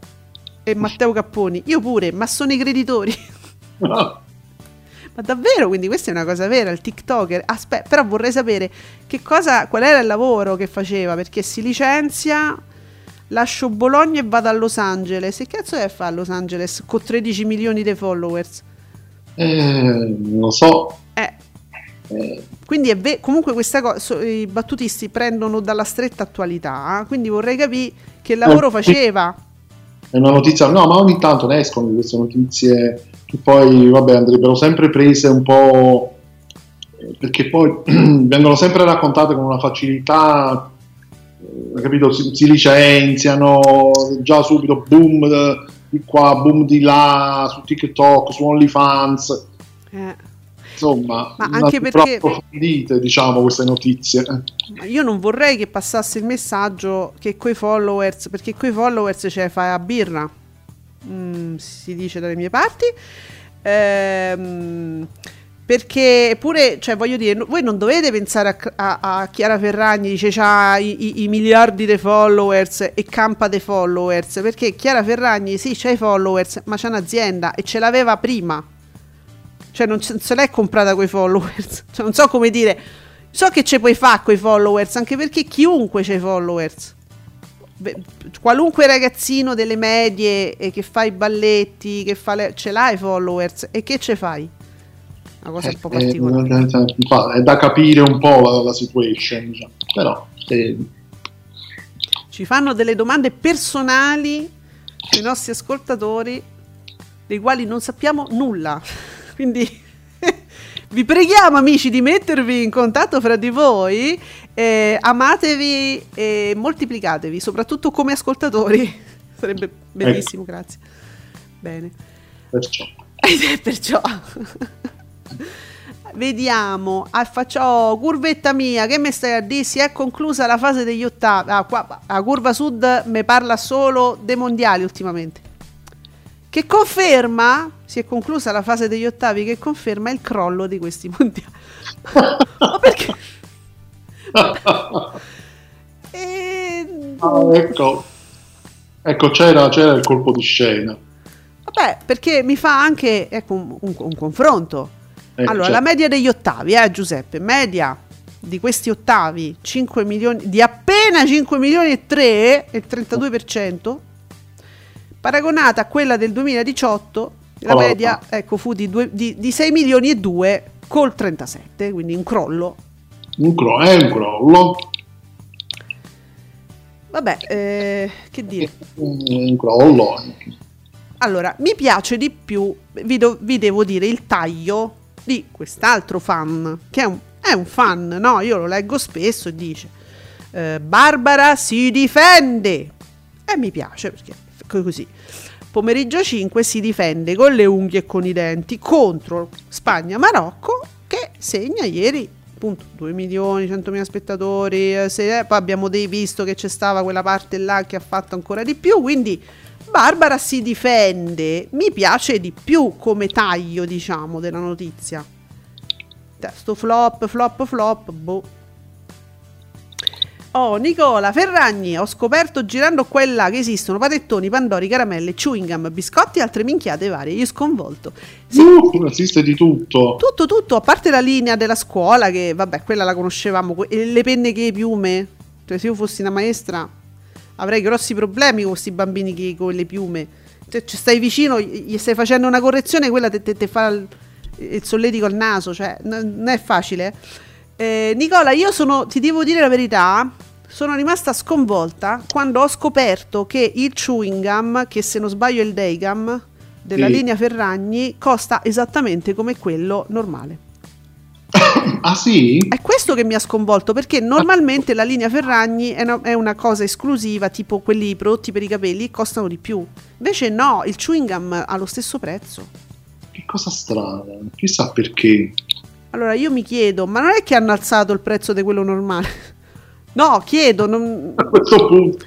E Matteo Capponi, io pure, ma sono i creditori. Ma davvero? Quindi questa è una cosa vera, il TikToker. Aspetta, però vorrei sapere che cosa, qual era il lavoro che faceva, perché si licenzia, lascio Bologna e vado a Los Angeles. Che cazzo è a fare a Los Angeles con 13 milioni di followers? eh, non so. Eh, Eh, quindi è ve- comunque questa cosa, i battutisti prendono dalla stretta attualità, eh? quindi vorrei capire che lavoro Eh, faceva. è una notizia, no, ma ogni tanto ne escono queste notizie che poi, vabbè, andrebbero sempre prese un po', eh, perché poi vengono sempre raccontate con una facilità, capito, si, si licenziano, già subito boom di qua, boom di là, su TikTok, su OnlyFans, Eh, insomma, Ma anche perché- approfondite, diciamo, queste notizie. io non vorrei che passasse il messaggio che coi followers, perché coi followers ce fai a birra, Mm, si dice dalle mie parti. Ehm, perché pure, cioè voglio dire, voi non dovete pensare a, a- a Chiara Ferragni, dice c'ha i, i- i miliardi di followers e campa dei followers, perché Chiara Ferragni sì c'ha i followers, ma c'ha un'azienda e ce l'aveva prima. Cioè non, se- l'è comprata coi followers. Cioè, non so come dire. So che ce puoi fare coi followers, anche perché chiunque c'ha i followers. Qualunque ragazzino delle medie eh, che fa i balletti, che fa le, ce l'ha i followers e che ce fai? Una cosa un po' Eh, particolare. eh, eh, è da capire un po' la, la situation, diciamo. però eh, Ci fanno delle domande personali ai nostri ascoltatori, dei quali non sappiamo nulla. Quindi vi preghiamo, amici, di mettervi in contatto fra di voi. eh, amatevi e moltiplicatevi, soprattutto come ascoltatori. Sarebbe bellissimo, grazie. Bene. perciò. Eh, Perciò vediamo. Ah, faccio curvetta mia. Che mi stai a dire? Si è conclusa la fase degli ottavi. Ah, qua la curva sud mi parla solo dei mondiali ultimamente. Che conferma, si è conclusa la fase degli ottavi, che conferma il crollo di questi mondiali. Ma perché? E... Ah, ecco, ecco c'era, c'era il colpo di scena. Vabbè, perché mi fa anche ecco, un, un- un confronto. Eh, allora, cioè, la media degli ottavi, eh, Giuseppe, media di questi ottavi 5 milioni, di appena 5 milioni e 3, il 32%, paragonata a quella del 2018, la Oh. media ecco, fu di, due- di- di 6 milioni e 2 col 37, quindi un crollo. un cro- è un crollo. Vabbè, eh, che dire. Un crollo. Allora, mi piace di più, vi, do- vi devo dire, il taglio di quest'altro fan, che è un, è un fan, no? Io lo leggo spesso e dice, eh, Barbara si difende. E mi piace perché è così. Pomeriggio 5 si difende con le unghie e con i denti contro Spagna-Marocco che segna ieri appunto 2 milioni, 100 mila spettatori, eh, se- eh, poi abbiamo dei visto che c'è stava quella parte là che ha fatto ancora di più, quindi Barbara si difende, mi piace di più come taglio diciamo della notizia. Testo flop, flop, flop, boh. Oh, Nicola Ferragni, ho scoperto girando qua là che esistono panettoni, pandori, caramelle, chewing gum, biscotti e altre minchiate varie. Io sconvolto. Sì, Uh, esiste di tutto. tutto, tutto, a parte la linea della scuola, che vabbè, quella la conoscevamo, le penne che piume. Cioè, se io fossi una maestra, avrei grossi problemi con questi bambini che, con le piume. Cioè, ci stai vicino, gli stai facendo una correzione, quella te, fa il, il, solletico al naso, cioè n- non è facile. Eh, Nicola, io sono, ti devo dire la verità, sono rimasta sconvolta quando ho scoperto che il chewing gum, che se non sbaglio è il Daygum della Sì. linea Ferragni, costa esattamente come quello normale. Ah sì? È questo che mi ha sconvolto perché normalmente la linea Ferragni è una, è una cosa esclusiva, tipo quelli prodotti per i capelli costano di più. Invece no, il chewing gum ha lo stesso prezzo. Che cosa strana, chissà perché. Allora io mi chiedo, ma non è che hanno alzato il prezzo di quello normale? No, chiedo, non- A questo punto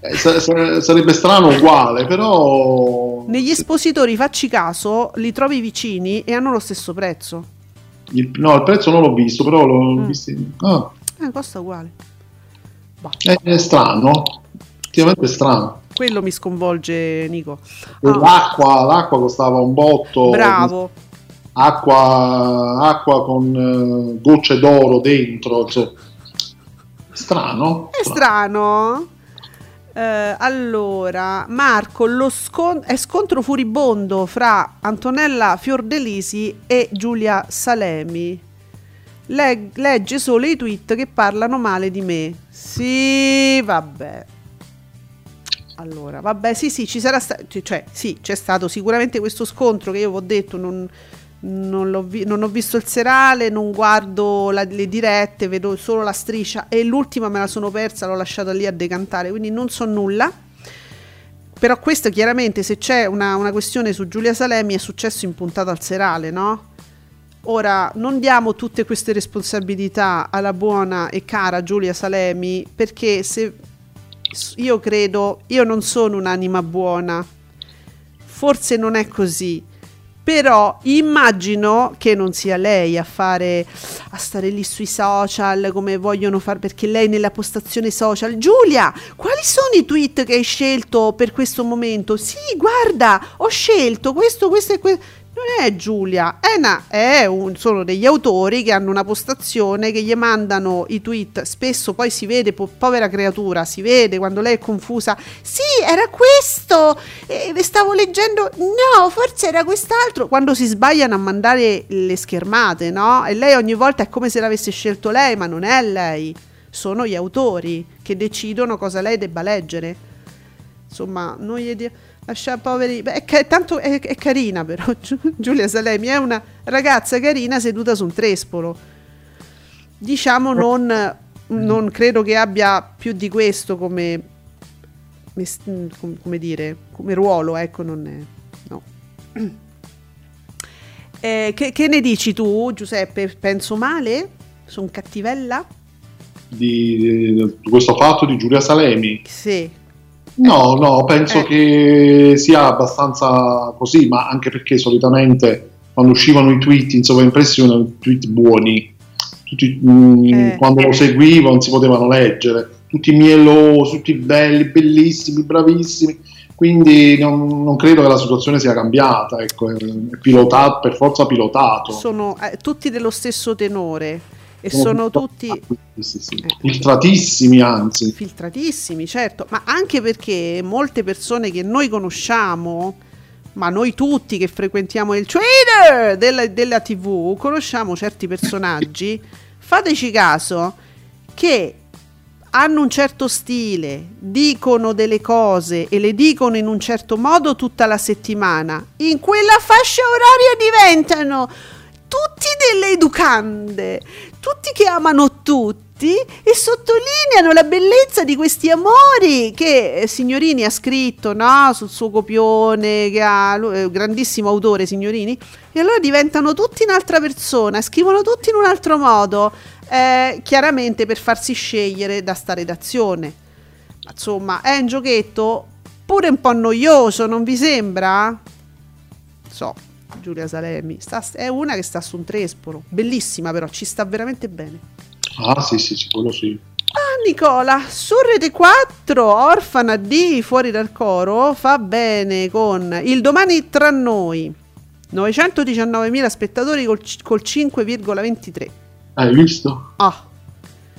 eh, sa- sa- sarebbe strano uguale, però negli espositori facci caso, li trovi vicini e hanno lo stesso prezzo. Il, no, il prezzo non l'ho visto, però l'ho Mm. visto. Ah, Eh, costa uguale. Bah, è, è strano, effettivamente è strano. quello mi sconvolge, Nico. Ah, L'acqua, l'acqua costava un botto. bravo. Acqua, acqua con eh, gocce d'oro dentro. insomma. Strano. È strano. Eh, allora, Marco, lo scon- è scontro furibondo fra Antonella Fiordelisi e Giulia Salemi. Leg- legge solo i tweet che parlano male di me. Sì, vabbè. Allora, vabbè, sì, sì, ci sarà stato, cioè, sì, c'è stato sicuramente questo scontro che io vi ho detto, non, non, vi- non ho visto il serale, non guardo la- le dirette, vedo solo la striscia e l'ultima me la sono persa, l'ho lasciata lì a decantare, quindi non so nulla. Però questo chiaramente, se c'è una, una questione su Giulia Salemi, è successo in puntata al serale, no? Ora, non diamo tutte queste responsabilità alla buona e cara Giulia Salemi, perché se io credo, io non sono un'anima buona, forse non è così, però immagino che non sia lei a fare, a stare lì sui social come vogliono fare, perché lei nella postazione social, Giulia, quali sono i tweet che hai scelto per questo momento? Sì, guarda, ho scelto questo, questo e questo. Non è Giulia, è, una- è un- sono degli autori che hanno una postazione che gli mandano i tweet. Spesso poi si vede, po- povera creatura, si vede quando lei è confusa. Sì, era questo, e stavo leggendo. No, forse era quest'altro. Quando si sbagliano a mandare le schermate, no? E lei ogni volta è come se l'avesse scelto lei, ma non è lei. Sono gli autori che decidono cosa lei debba leggere. Insomma, noi di- lascia poveri. Beh, è ca- tanto è, è carina, però. Giu- Giulia Salemi è una ragazza carina seduta su un trespolo. Diciamo, non, non credo che abbia più di questo come. come dire, come ruolo, ecco, non è. No. Eh, che, che ne dici tu, Giuseppe? Penso male? Sono cattivella? Di, di questo fatto di Giulia Salemi. Sì. No, no, penso Eh. che sia abbastanza così, ma anche perché solitamente quando uscivano i tweet in sovraimpressione, erano tweet buoni, tutti, mm, Eh. quando lo seguivo non si potevano leggere, tutti mielosi, tutti belli, bellissimi, bravissimi, quindi non, non credo che la situazione sia cambiata, ecco, è pilotato, per forza pilotato. Sono eh, tutti dello stesso tenore e sono tutti Sì, sì, sì. filtratissimi anzi. filtratissimi, certo, ma anche perché molte persone che noi conosciamo, ma noi tutti che frequentiamo il Twitter della, della TV, conosciamo certi personaggi, fateci caso che hanno un certo stile, dicono delle cose e le dicono in un certo modo tutta la settimana. In quella fascia oraria diventano tutti delle educande, tutti che amano tutti e sottolineano la bellezza di questi amori che eh, Signorini ha scritto no? sul suo copione, che ha un grandissimo autore Signorini, e allora diventano tutti un'altra persona, scrivono tutti in un altro modo, eh, chiaramente per farsi scegliere da sta redazione. Ma insomma, è un giochetto pure un po' noioso, non vi sembra? So, Giulia Salemi sta- è una che sta su un trespolo, bellissima però, ci sta veramente bene. Ah sì, sì, sì, quello sì. Ah, Nicola, su Rete 4, Orfana D fuori dal coro, fa bene con il domani tra noi. 919.000 spettatori col, col 5,23. Hai visto? Ah,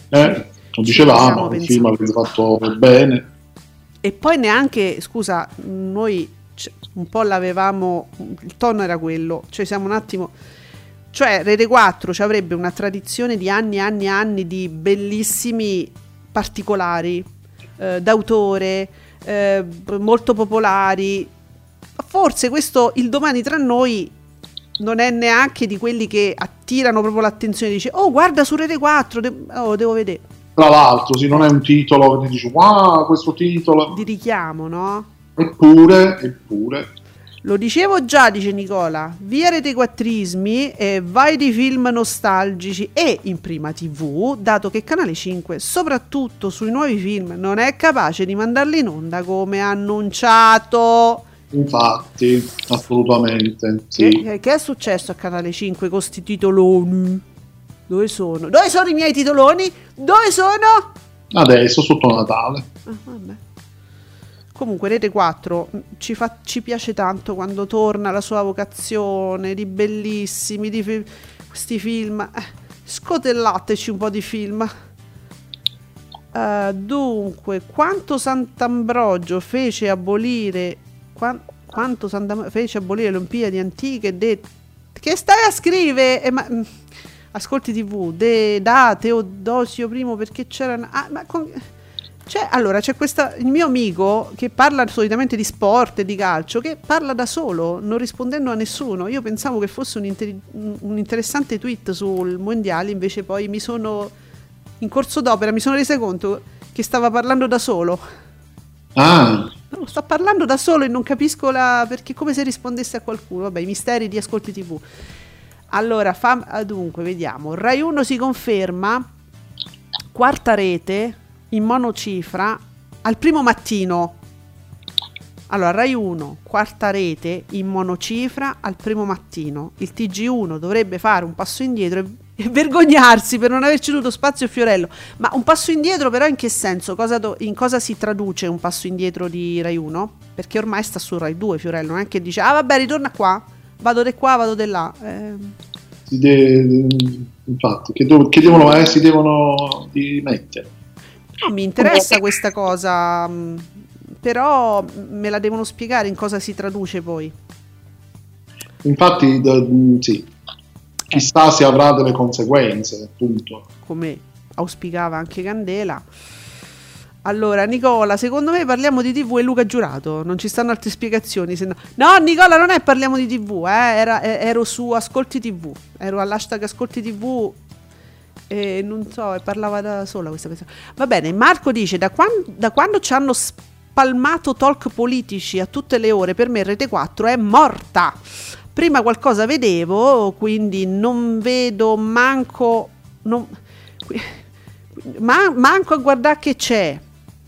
Eh, lo dicevamo, il film avete fatto bene. E poi neanche, scusa, noi un po' l'avevamo, il tono era quello, cioè siamo un attimo... Cioè Rete 4 ci avrebbe una tradizione di anni e anni e anni di bellissimi particolari eh, d'autore, eh, molto popolari. Forse questo il domani tra noi non è neanche di quelli che attirano proprio l'attenzione. Dice, oh, guarda su Rete 4, de- oh, devo vedere. Tra l'altro, sì, non è un titolo che ti dici, wow, questo titolo. Di richiamo, no? Eppure, eppure, Lo dicevo già, dice Nicola, via retequattrismi e vai di film nostalgici e in prima tv, dato che Canale 5, soprattutto sui nuovi film, non è capace di mandarli in onda come annunciato. infatti, assolutamente, sì. Che, che è successo a Canale 5 con sti titoloni? Dove sono? Dove sono i miei titoloni? Dove sono? Adesso, sotto Natale. Ah, vabbè. Comunque Rete 4 mh, ci, fa- ci piace tanto quando torna la sua vocazione di bellissimi, di fi- questi film. Eh, scotellateci un po' di film. Eh, dunque, quanto Sant'Ambrogio fece abolire... quan- quanto Sant'Ambrogio fece abolire le Olimpiadi antiche de- Che stai a scrivere? Eh, ma, mh, ascolti tv, de- da Teodosio I perché c'erano... Ah, ma con- c'è, allora, c'è questa, il mio amico che parla solitamente di sport e di calcio, che parla da solo, non rispondendo a nessuno. Io pensavo che fosse un, inter- un interessante tweet sul mondiale, invece poi mi sono, in corso d'opera, mi sono resa conto che stava parlando da solo. Ah, No, sto parlando da solo e non capisco la... perché come se rispondesse a qualcuno. Vabbè, i misteri di Ascolti TV. Allora, fam- ah, dunque, vediamo. Rai 1 si conferma, quarta rete in monocifra al primo mattino. Allora, Rai 1, quarta rete in monocifra al primo mattino. Il TG1 dovrebbe fare un passo indietro e vergognarsi per non aver ceduto spazio a Fiorello. Ma un passo indietro, però, in che senso? Cosa do- in cosa si traduce un passo indietro di Rai 1? Perché ormai sta su Rai 2 Fiorello, non è che dice, ah vabbè, ritorna qua, vado di qua, vado di là. Eh, si de- infatti, che, dov- che devono, eh, si devono rimettere. No, mi interessa questa cosa, mh, però me la devono spiegare in cosa si traduce poi. Infatti, d- sì, chissà se avrà delle conseguenze, appunto. come auspicava anche Candela. Allora, Nicola, secondo me parliamo di TV e Luca Giurato, non ci stanno altre spiegazioni. No... no, Nicola, non è parliamo di TV, eh, era- eh, ero su Ascolti TV, ero all'hashtag Ascolti TV e non so, parlava da sola questa persona. Va bene, Marco dice, da, quan- da quando ci hanno spalmato talk politici a tutte le ore, per me Rete 4 è morta. Prima qualcosa vedevo, quindi non vedo manco... non- ma- manco a guardare che c'è.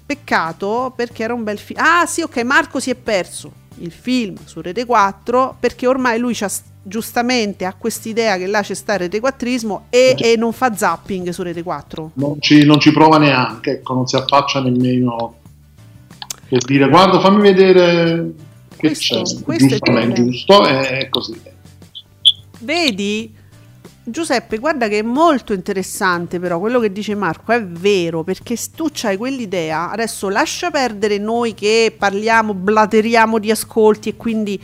Peccato perché era un bel film. Ah sì, ok, Marco si è perso il film su Rete 4 perché ormai lui c'ha s- giustamente ha quest'idea che là c'è sta il Rete 4ismo e, e non fa zapping su Rete 4. Non ci, non ci prova neanche, ecco, non si affaccia nemmeno per dire guarda fammi vedere che Questo- c'è, questo è giusto, è problema. giusto, è così. Vedi? Giuseppe, guarda che è molto interessante però quello che dice Marco, è vero, perché tu c'hai quell'idea, adesso lascia perdere noi che parliamo, blateriamo di ascolti e quindi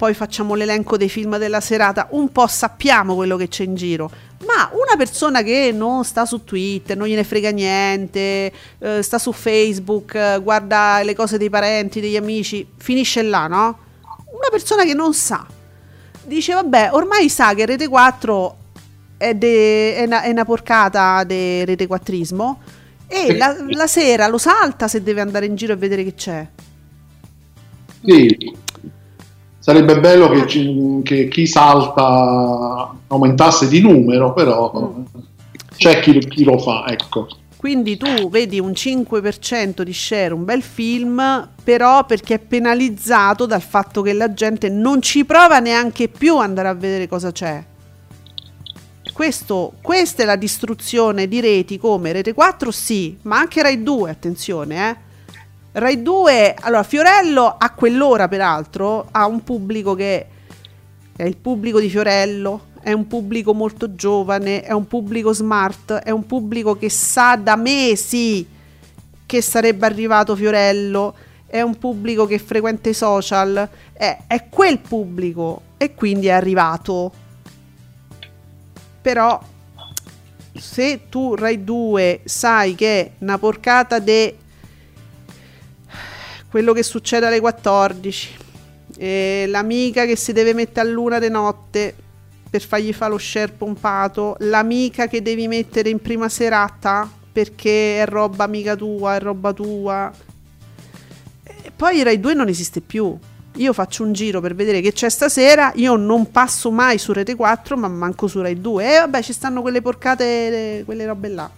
poi facciamo l'elenco dei film della serata, un po' sappiamo quello che c'è in giro, ma una persona che non sta su Twitter, non gliene frega niente, eh, sta su Facebook, guarda le cose dei parenti, degli amici, finisce là, no? Una persona che non sa, dice vabbè ormai sa che Rete 4 è, de- è una, è una porcata di Rete 4ismo e la, la sera lo salta se deve andare in giro e vedere che c'è. Sì, sarebbe bello che, ci- che chi salta aumentasse di numero, però Mm. c'è chi, chi lo fa, ecco. quindi tu vedi un 5% di share un bel film però perché è penalizzato dal fatto che la gente non ci prova neanche più ad andare a vedere cosa c'è questo, questa è la distruzione di reti come Rete 4 sì, ma anche Rai 2, attenzione, eh. Rai 2, allora Fiorello a quell'ora peraltro ha un pubblico che è il pubblico di Fiorello, è un pubblico molto giovane, è un pubblico smart, è un pubblico che sa da mesi che sarebbe arrivato Fiorello è un pubblico che frequenta i social, è, è quel pubblico e quindi è arrivato. Però se tu Rai 2 sai che una porcata di quello che succede alle 14, e l'amica che si deve mettere a luna di notte per fargli fare lo share pompato, l'amica che devi mettere in prima serata perché è roba amica tua, è roba tua. E poi Rai 2 non esiste più. Io faccio un giro per vedere che c'è stasera, io non passo mai su Rete 4, ma manco su Rai 2. E vabbè, ci stanno quelle porcate, quelle robe là.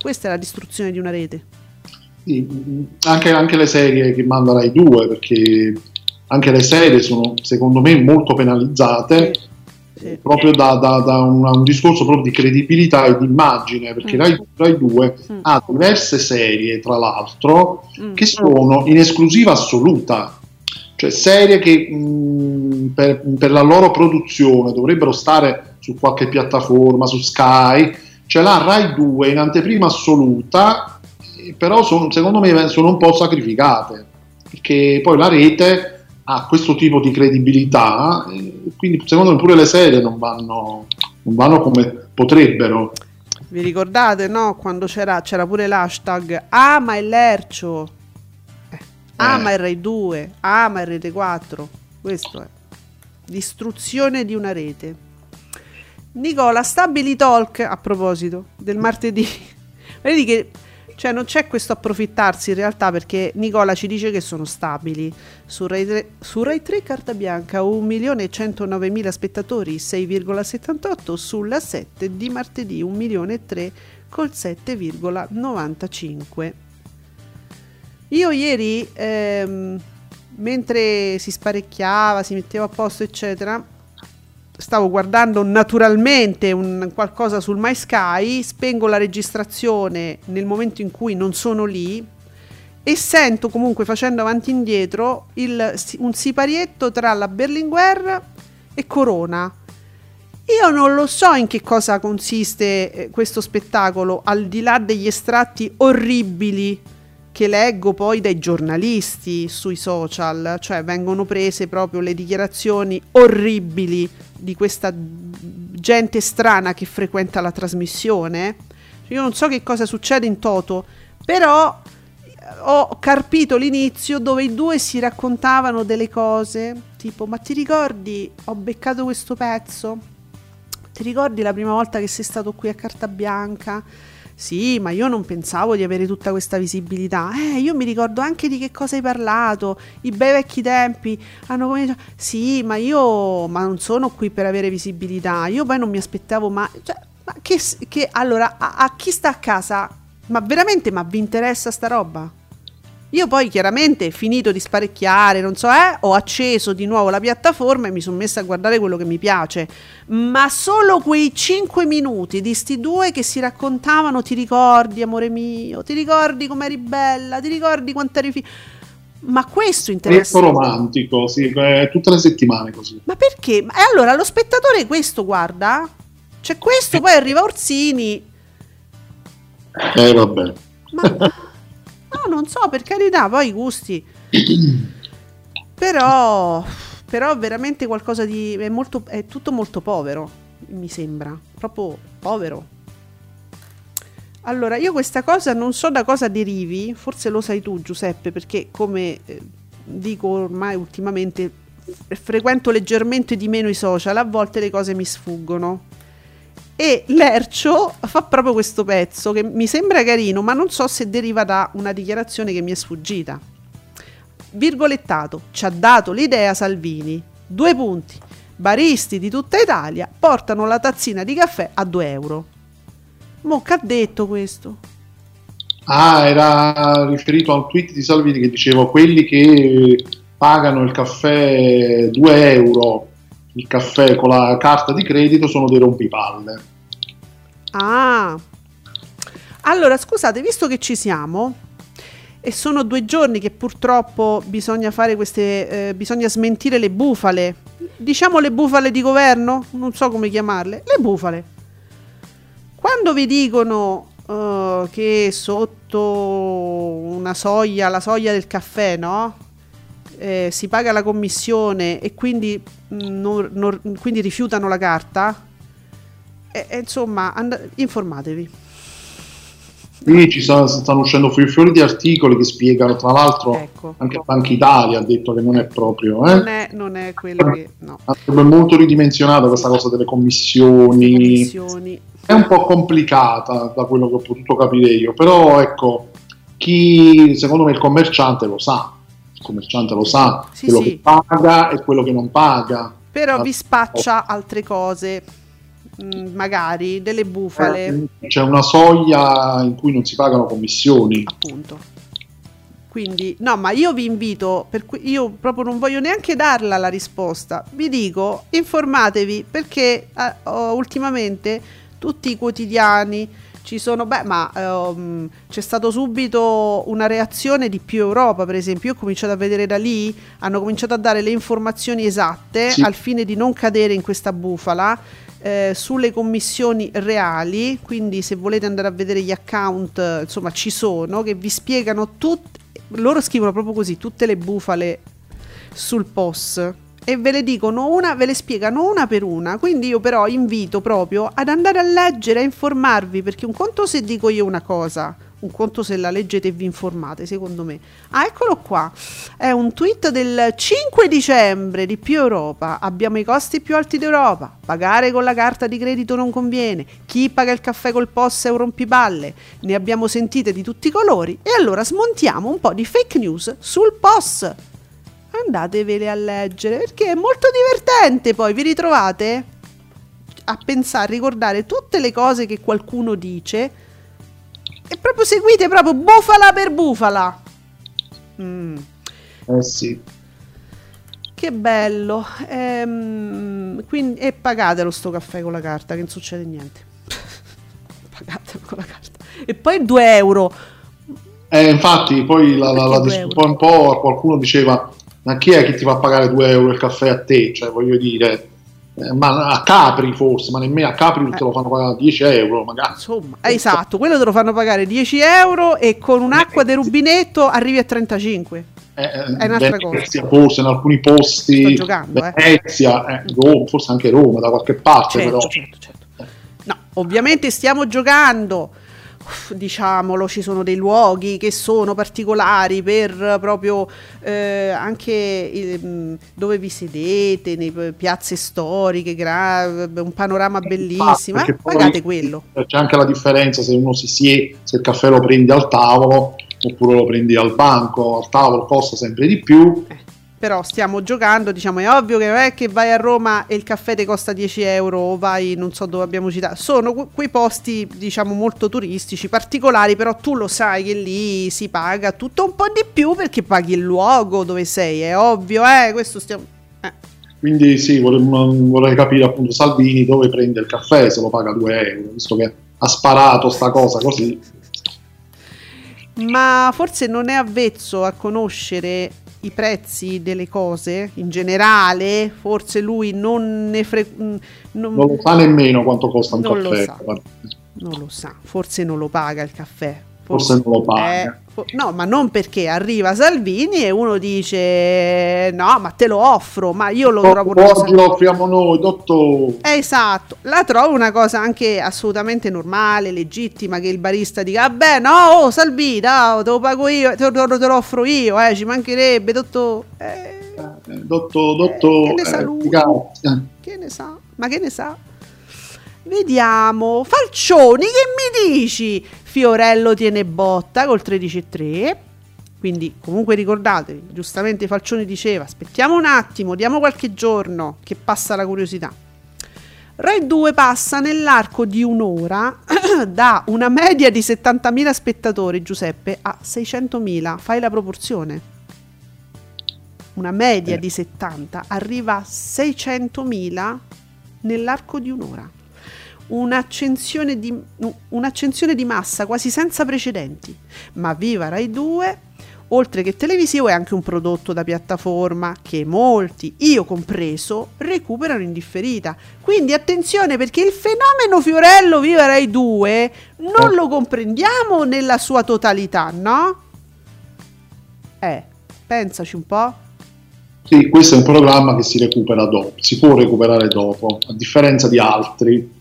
Questa è la distruzione di una rete. Anche, anche le serie che manda Rai 2, perché anche le serie sono secondo me molto penalizzate Sì. proprio da, da- da un, un discorso proprio di credibilità e di immagine, perché Mm. Rai, Rai 2 Mm. ha diverse serie, tra l'altro, Mm. che sono in esclusiva assoluta, cioè serie che mh, per, per la loro produzione dovrebbero stare su qualche piattaforma, su Sky, ce l'ha Rai 2 in anteprima assoluta, eh, però sono- secondo me sono un po' sacrificate, perché poi la rete ha questo tipo di credibilità, eh, quindi secondo me pure le serie non vanno, non vanno come potrebbero. Vi ricordate, no? Quando c'era, c'era pure l'hashtag ama il Lercio, eh, ama Eh. il Rai 2, ama il Rete 4. Questo è distruzione di una rete. Nicola, Stabili Talk a proposito del martedì. Vedi che cioè, non c'è questo approfittarsi in realtà perché Nicola ci dice che sono stabili. Su Rai 3, su Rai 3 carta bianca 1.109.000 spettatori, 6,78 sulla 7 di martedì 1.003 col 7,95. Io ieri, ehm, mentre si sparecchiava, si metteva a posto, eccetera, stavo guardando naturalmente un qualcosa sul My Sky, spengo la registrazione nel momento in cui non sono lì e sento comunque facendo avanti e indietro il- un siparietto tra la Berlinguer e Corona. Io non lo so in che cosa consiste eh, questo spettacolo, al di là degli estratti orribili che leggo poi dai giornalisti sui social, cioè vengono prese proprio le dichiarazioni orribili di questa gente strana che frequenta la trasmissione. Io non so che cosa succede in toto, però eh, ho carpito l'inizio dove i due si raccontavano delle cose, tipo ma ti ricordi ho beccato questo pezzo? Ti ricordi la prima volta che sei stato qui a carta bianca? Sì, ma io non pensavo di avere tutta questa visibilità. Eh, io mi ricordo anche di che cosa hai parlato. I bei vecchi tempi hanno cominciato. Sì, ma io ma non sono qui per avere visibilità. Io poi non mi aspettavo mai. Cioè, ma che, che allora a, a chi sta a casa? Ma veramente, ma vi interessa sta roba? Io poi chiaramente finito di sparecchiare, non so, eh, ho acceso di nuovo la piattaforma e mi sono messa a guardare quello che mi piace. Ma solo quei 5 minuti di sti due che si raccontavano, ti ricordi, amore mio, ti ricordi com'eri bella, ti ricordi quanto eri fi-". Ma questo interessa. Molto romantico, sì, eh, tutte le settimane così. Ma perché? E allora lo spettatore questo guarda? C'è questo, poi arriva Orsini. Eh vabbè. Ma no, non so, per carità, poi i gusti. Però, però veramente qualcosa di... È, molto, è tutto molto povero, mi sembra. Proprio povero. Allora, io questa cosa non so da cosa derivi, forse lo sai tu Giuseppe, perché come eh, dico ormai ultimamente, frequento leggermente di meno i social, a volte le cose mi sfuggono. E Lercio fa proprio questo pezzo che mi sembra carino, ma non so se deriva da una dichiarazione che mi è sfuggita. Virgolettato, ci ha dato l'idea Salvini. Due punti. Baristi di tutta Italia portano la tazzina di caffè a 2 euro. Mo che ha detto questo? Ah, era riferito a un tweet di Salvini che diceva quelli che pagano il caffè 2 euro, il caffè con la carta di credito sono dei rompipalle. Ah. Allora, scusate, visto che ci siamo, e sono due giorni che purtroppo bisogna fare queste, eh, bisogna smentire le bufale, diciamo le bufale di governo, non so come chiamarle, le bufale. Quando vi dicono eh, che sotto una soglia, la soglia del caffè, no? Eh, si paga la commissione e quindi, mh, non- non- quindi rifiutano la carta. E, e insomma, and- informatevi. Qui ci sta- stanno uscendo fuori fiori di articoli che spiegano, tra l'altro, Ecco. anche Banca Italia ha detto che non è proprio, eh? Non è, non è quello che... No. È molto ridimensionata questa cosa delle commissioni. Commissioni. È un po' complicata da quello che ho potuto capire io, però ecco, chi secondo me il commerciante lo sa, il commerciante lo sa, Sì, quello sì. che paga e quello che non paga. Però Ah, vi spaccia altre cose, mh, magari delle bufale, Eh, C'è una soglia in cui non si pagano commissioni. appunto. Quindi, no, ma io vi invito, io proprio non voglio neanche darla la risposta. Vi dico, informatevi perché oh, ultimamente tutti i quotidiani ci sono, beh, ma ehm, c'è stato subito una reazione di più Europa, per esempio. Io ho cominciato a vedere da lì, hanno cominciato a dare le informazioni esatte Sì. al fine di non cadere in questa bufala. eh, sulle commissioni reali, quindi se volete andare a vedere gli account, insomma, ci sono che vi spiegano tutte. Loro scrivono proprio così tutte le bufale sul POS e ve le dicono una, ve le spiegano una per una. Quindi io però invito proprio ad andare a leggere, a informarvi, perché un conto se dico io una cosa, un conto se la leggete e vi informate, secondo me. Ah, eccolo qua. È un tweet del 5 dicembre di Più Europa. Abbiamo i costi più alti d'Europa. Pagare con la carta di credito non conviene. Chi paga il caffè col POS è un rompipalle. Ne abbiamo sentite di tutti i colori. E allora smontiamo un po' di fake news sul POS andatevele a leggere perché è molto divertente poi vi ritrovate a pensare, a ricordare tutte le cose che qualcuno dice e proprio seguite proprio bufala per bufala. Mm, Eh sì. che bello. Ehm, quindi, e pagatelo sto caffè con la carta che non succede niente. Pagatelo con la carta. E poi 2 euro. Eh, infatti, poi la, la, la un po', qualcuno diceva, ma chi è che ti fa pagare 2 euro il caffè a te? Cioè, voglio dire, eh, ma a Capri forse, ma nemmeno a Capri te lo fanno pagare 10 euro, magari. insomma esatto quello te lo fanno pagare 10 euro e con un'acqua del rubinetto arrivi a 35 Eh, eh, È un'altra Venezia, forse in alcuni posti, Sto giocando, eh. Venezia, eh, Roma, forse anche Roma da qualche parte, certo, però. certo, certo. No, ovviamente stiamo giocando. Diciamolo, ci sono dei luoghi che sono particolari per proprio eh, anche il- mh, dove vi sedete, nei piazze storiche, gra- un panorama bellissimo. eh, pagate quello. C'è anche la differenza se uno si siede, se il caffè lo prendi al tavolo oppure lo prendi al banco, al tavolo costa sempre di più. Eh, però stiamo giocando, diciamo, è ovvio che non è che vai a Roma e il caffè ti costa 10 euro o vai non so dove abbiamo citato, sono que- quei posti, diciamo, molto turistici, particolari, però tu lo sai che lì si paga tutto un po' di più perché paghi il luogo dove sei, è ovvio, eh, questo stiamo... eh. Quindi sì, vorrei, vorrei capire appunto Salvini dove prende il caffè se lo paga 2 euro, visto che ha sparato sta cosa così. Ma forse non è avvezzo a conoscere i prezzi delle cose in generale, forse lui non ne fre- mm, non- Non lo sa nemmeno quanto costa un Non lo caffè. sa. guarda. Non lo sa, forse non lo paga il caffè. Forse non lo paga. Eh, no, ma non perché arriva Salvini e uno dice no, ma te lo offro, ma io lo trovo. Oggi lo offriamo noi, dottore. Eh, Esatto, la trovo una cosa anche assolutamente normale, legittima che il barista dica vabbè no, oh Salvini, no, te lo pago io, te lo, te lo offro io, eh, ci mancherebbe, dottor... Eh, Eh, Dottor, dottor, che ne sa eh, lui? Che ne sa? Ma che ne sa? Vediamo. Falcioni, che mi dici? Fiorello tiene botta col 13,3. Quindi comunque ricordatevi, giustamente Falcioni diceva, aspettiamo un attimo, diamo qualche giorno che passa la curiosità. Rai 2 passa nell'arco di un'ora da una media di 70.000 spettatori, Giuseppe, a 600.000. Fai la proporzione. Una media Eh. di 70 arriva a 600.000 nell'arco di un'ora. Un'accensione di, un'accensione di massa quasi senza precedenti. Ma viva Rai 2, oltre che televisivo, è anche un prodotto da piattaforma che molti, io compreso, recuperano in differita. Quindi attenzione perché il fenomeno Fiorello Viva Rai 2 non lo comprendiamo nella sua totalità, no? Eh, pensaci un po'. Sì, questo è un programma che si recupera dopo, si può recuperare dopo, a differenza di altri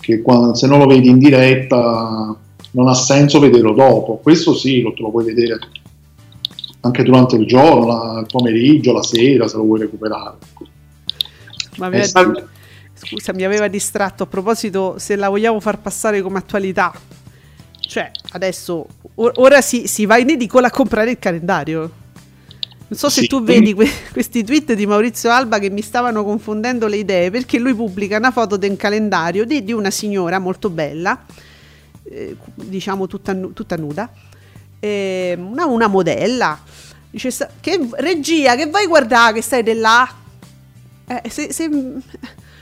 che quando, se non lo vedi in diretta non ha senso vederlo dopo. Questo sì, lo, te lo puoi vedere anche durante il giorno, la, il pomeriggio, la sera, se lo vuoi recuperare. Ma aveva, Eh, scusa, mi aveva distratto a proposito se la vogliamo far passare come attualità. Cioè, adesso, or- ora si, si va in edicola a comprare il calendario. Non so se Sì. tu vedi que- questi tweet di Maurizio Alba che mi stavano confondendo le idee perché lui pubblica una foto del calendario di, di una signora molto bella, eh, diciamo tutta, tutta nuda, eh, una, una modella. Dice, "Sta- che, regia, che vai a guardare che stai di là? Eh, se- se-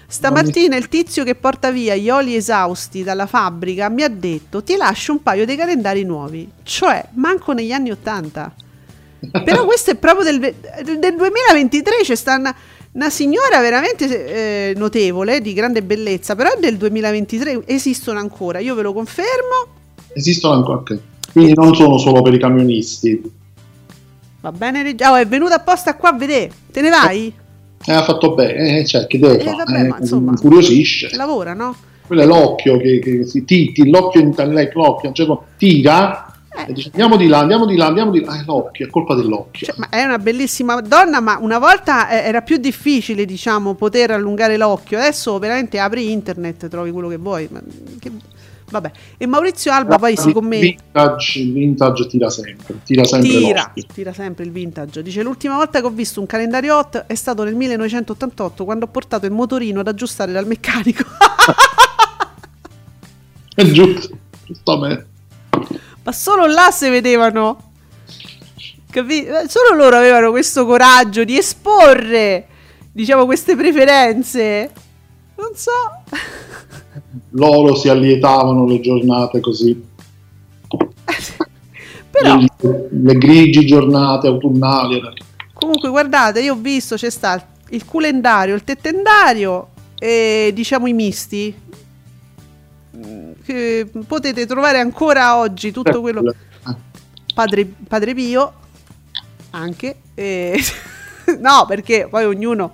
stamattina il tizio che porta via gli oli esausti dalla fabbrica mi ha detto ti lascio un paio di calendari nuovi, cioè manco negli anni 80. Però questo è proprio del, del 2023, c'è sta una, una signora veramente eh, notevole, di grande bellezza, però è del 2023, esistono ancora, io ve lo confermo. Esistono ancora, ok. quindi non sono solo per i camionisti. Va bene, regia- oh, è venuta apposta qua a vedere, te ne vai? Eh, ha fatto bene, eh, cioè, che deve Eh, fare? vabbè, ma Eh, insomma- incuriosisce. Lavora, no? Quello è l'occhio che, che si titi, l'occhio intelletto, l'occhio, cioè, tira Eh. dice andiamo di là, andiamo di là, andiamo di là. È l'occhio, è colpa dell'occhio. Cioè, ma è una bellissima donna, ma una volta eh, era più difficile, diciamo, poter allungare l'occhio. Adesso veramente apri internet, trovi quello che vuoi. ma che- Vabbè. E Maurizio Alba poi si commenta. Vintage, il vintage tira sempre, tira sempre Tira, tira sempre il vintage. Dice: L'ultima volta che ho visto un calendario hot è stato nel 1988 quando ho portato il motorino ad aggiustare dal meccanico. È giusto, giustamente. Ma solo là si vedevano. Capi- eh, Solo loro avevano questo coraggio di esporre, diciamo, queste preferenze. Non so. Loro si allietavano le giornate così. Però, Le, le grigi giornate autunnali. comunque, guardate, io ho visto c'è sta il culendario, il tettendario e diciamo i misti. Che potete trovare ancora oggi tutto quello. Ah, Padre, Padre Pio anche e- no perché poi ognuno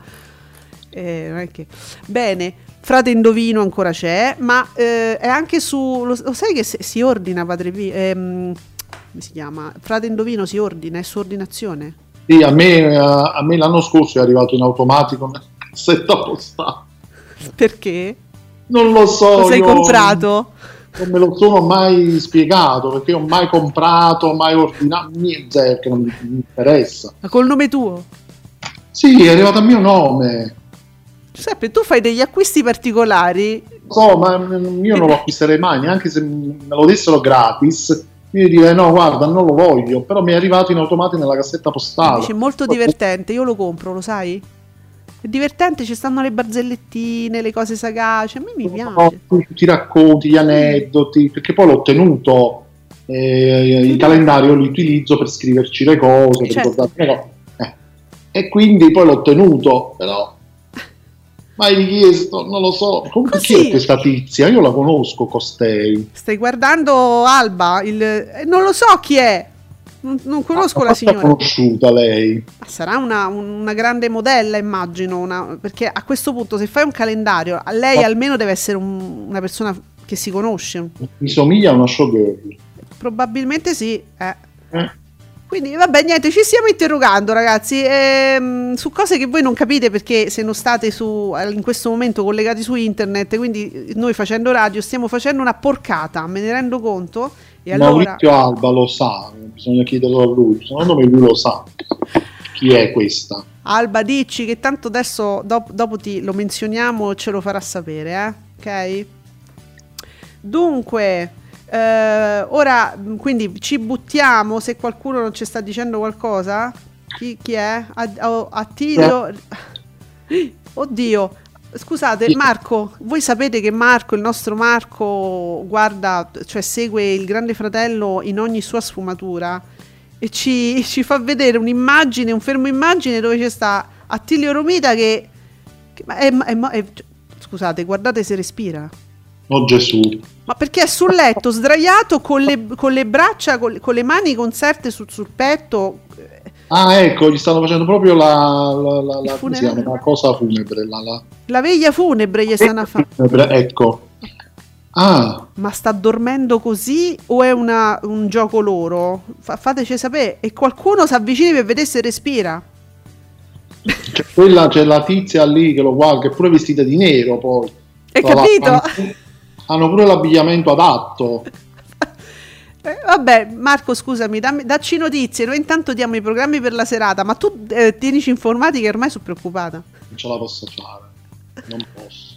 eh, che bene frate indovino ancora c'è ma eh, è anche su lo, lo sai che se- si ordina Padre Pio ehm, come si chiama frate indovino si ordina è su ordinazione Sì, a me, eh, a me l'anno scorso è arrivato in automatico una cassetta postale. perché Non lo so. lo sei comprato Non me lo sono mai spiegato perché ho mai comprato, mai ordinato, niente che non mi, mi interessa. ma col nome tuo Sì, è arrivato a mio nome. Giuseppe tu fai degli acquisti particolari So, ma mm, io non lo acquisterei mai, neanche se me lo dessero gratis. Io direi no, guarda, non lo voglio, però mi è arrivato in automatico nella cassetta postale. Dice molto divertente, io lo compro, lo sai? È divertente, ci stanno le barzellettine, le cose sagaci, a me mi No, piace. tu- ti racconti gli aneddoti, perché poi l'ho tenuto, eh, il calendario lo utilizzo per scriverci le cose, per Certo. ricordarmi le cose. Eh. E quindi poi l'ho tenuto, però mai richiesto, non lo so. Comunque chi è questa tizia? Io la conosco costei. Stai guardando Alba? Il... eh, non lo so chi è. Non, non conosco la Ma signora. conosciuta lei. Sarà una, una grande modella, immagino. una- Perché a questo punto, se fai un calendario, lei almeno deve essere un- una persona che si conosce. Mi somiglia a una showgirl. Probabilmente sì. eh. Eh? Quindi, vabbè, niente, ci stiamo interrogando, ragazzi, ehm, su cose che voi non capite perché se non state su, in questo momento collegati su internet, quindi noi facendo radio stiamo facendo una porcata, me ne rendo conto. E allora, Maurizio Alba lo sa, bisogna chiederlo a lui. Secondo me lui lo sa. Chi è questa? Alba, dici che tanto adesso, dop- dopo ti lo menzioniamo, ce lo farà sapere, eh? Ok? Dunque, eh, ora, quindi ci buttiamo, se qualcuno non ci sta dicendo qualcosa? Chi, chi è? Oh, Attilio... Oddio, scusate? Marco, voi sapete che Marco, il nostro Marco, guarda, cioè segue il Grande Fratello in ogni sua sfumatura e ci, ci fa vedere un'immagine, un fermo immagine dove c'è sta Attilio Romita che... che è- è- è- scusate, guardate se respira. Oh Gesù. Ma perché è sul letto, sdraiato, con le, con le braccia, con, le- con le mani conserte sul, sul petto. Ah, ecco, gli stanno facendo proprio la, la, la, chiama? La cosa funebre. La, la- La veglia funebre gli stanno funebre, ecco. Ah, Ma sta dormendo così o è una- un gioco loro? Fa- fateci sapere. E qualcuno si avvicini per vedere se respira. c'è quella, c'è la tizia lì che lo guarda, che è pure vestita di nero poi. Hai capito? Hanno pure l'abbigliamento adatto. Eh, vabbè, Marco, scusami, dammi- dacci notizie. Noi intanto diamo i programmi per la serata. Ma tu eh, tienici informati che ormai sono preoccupata. Non ce la posso fare. Non posso.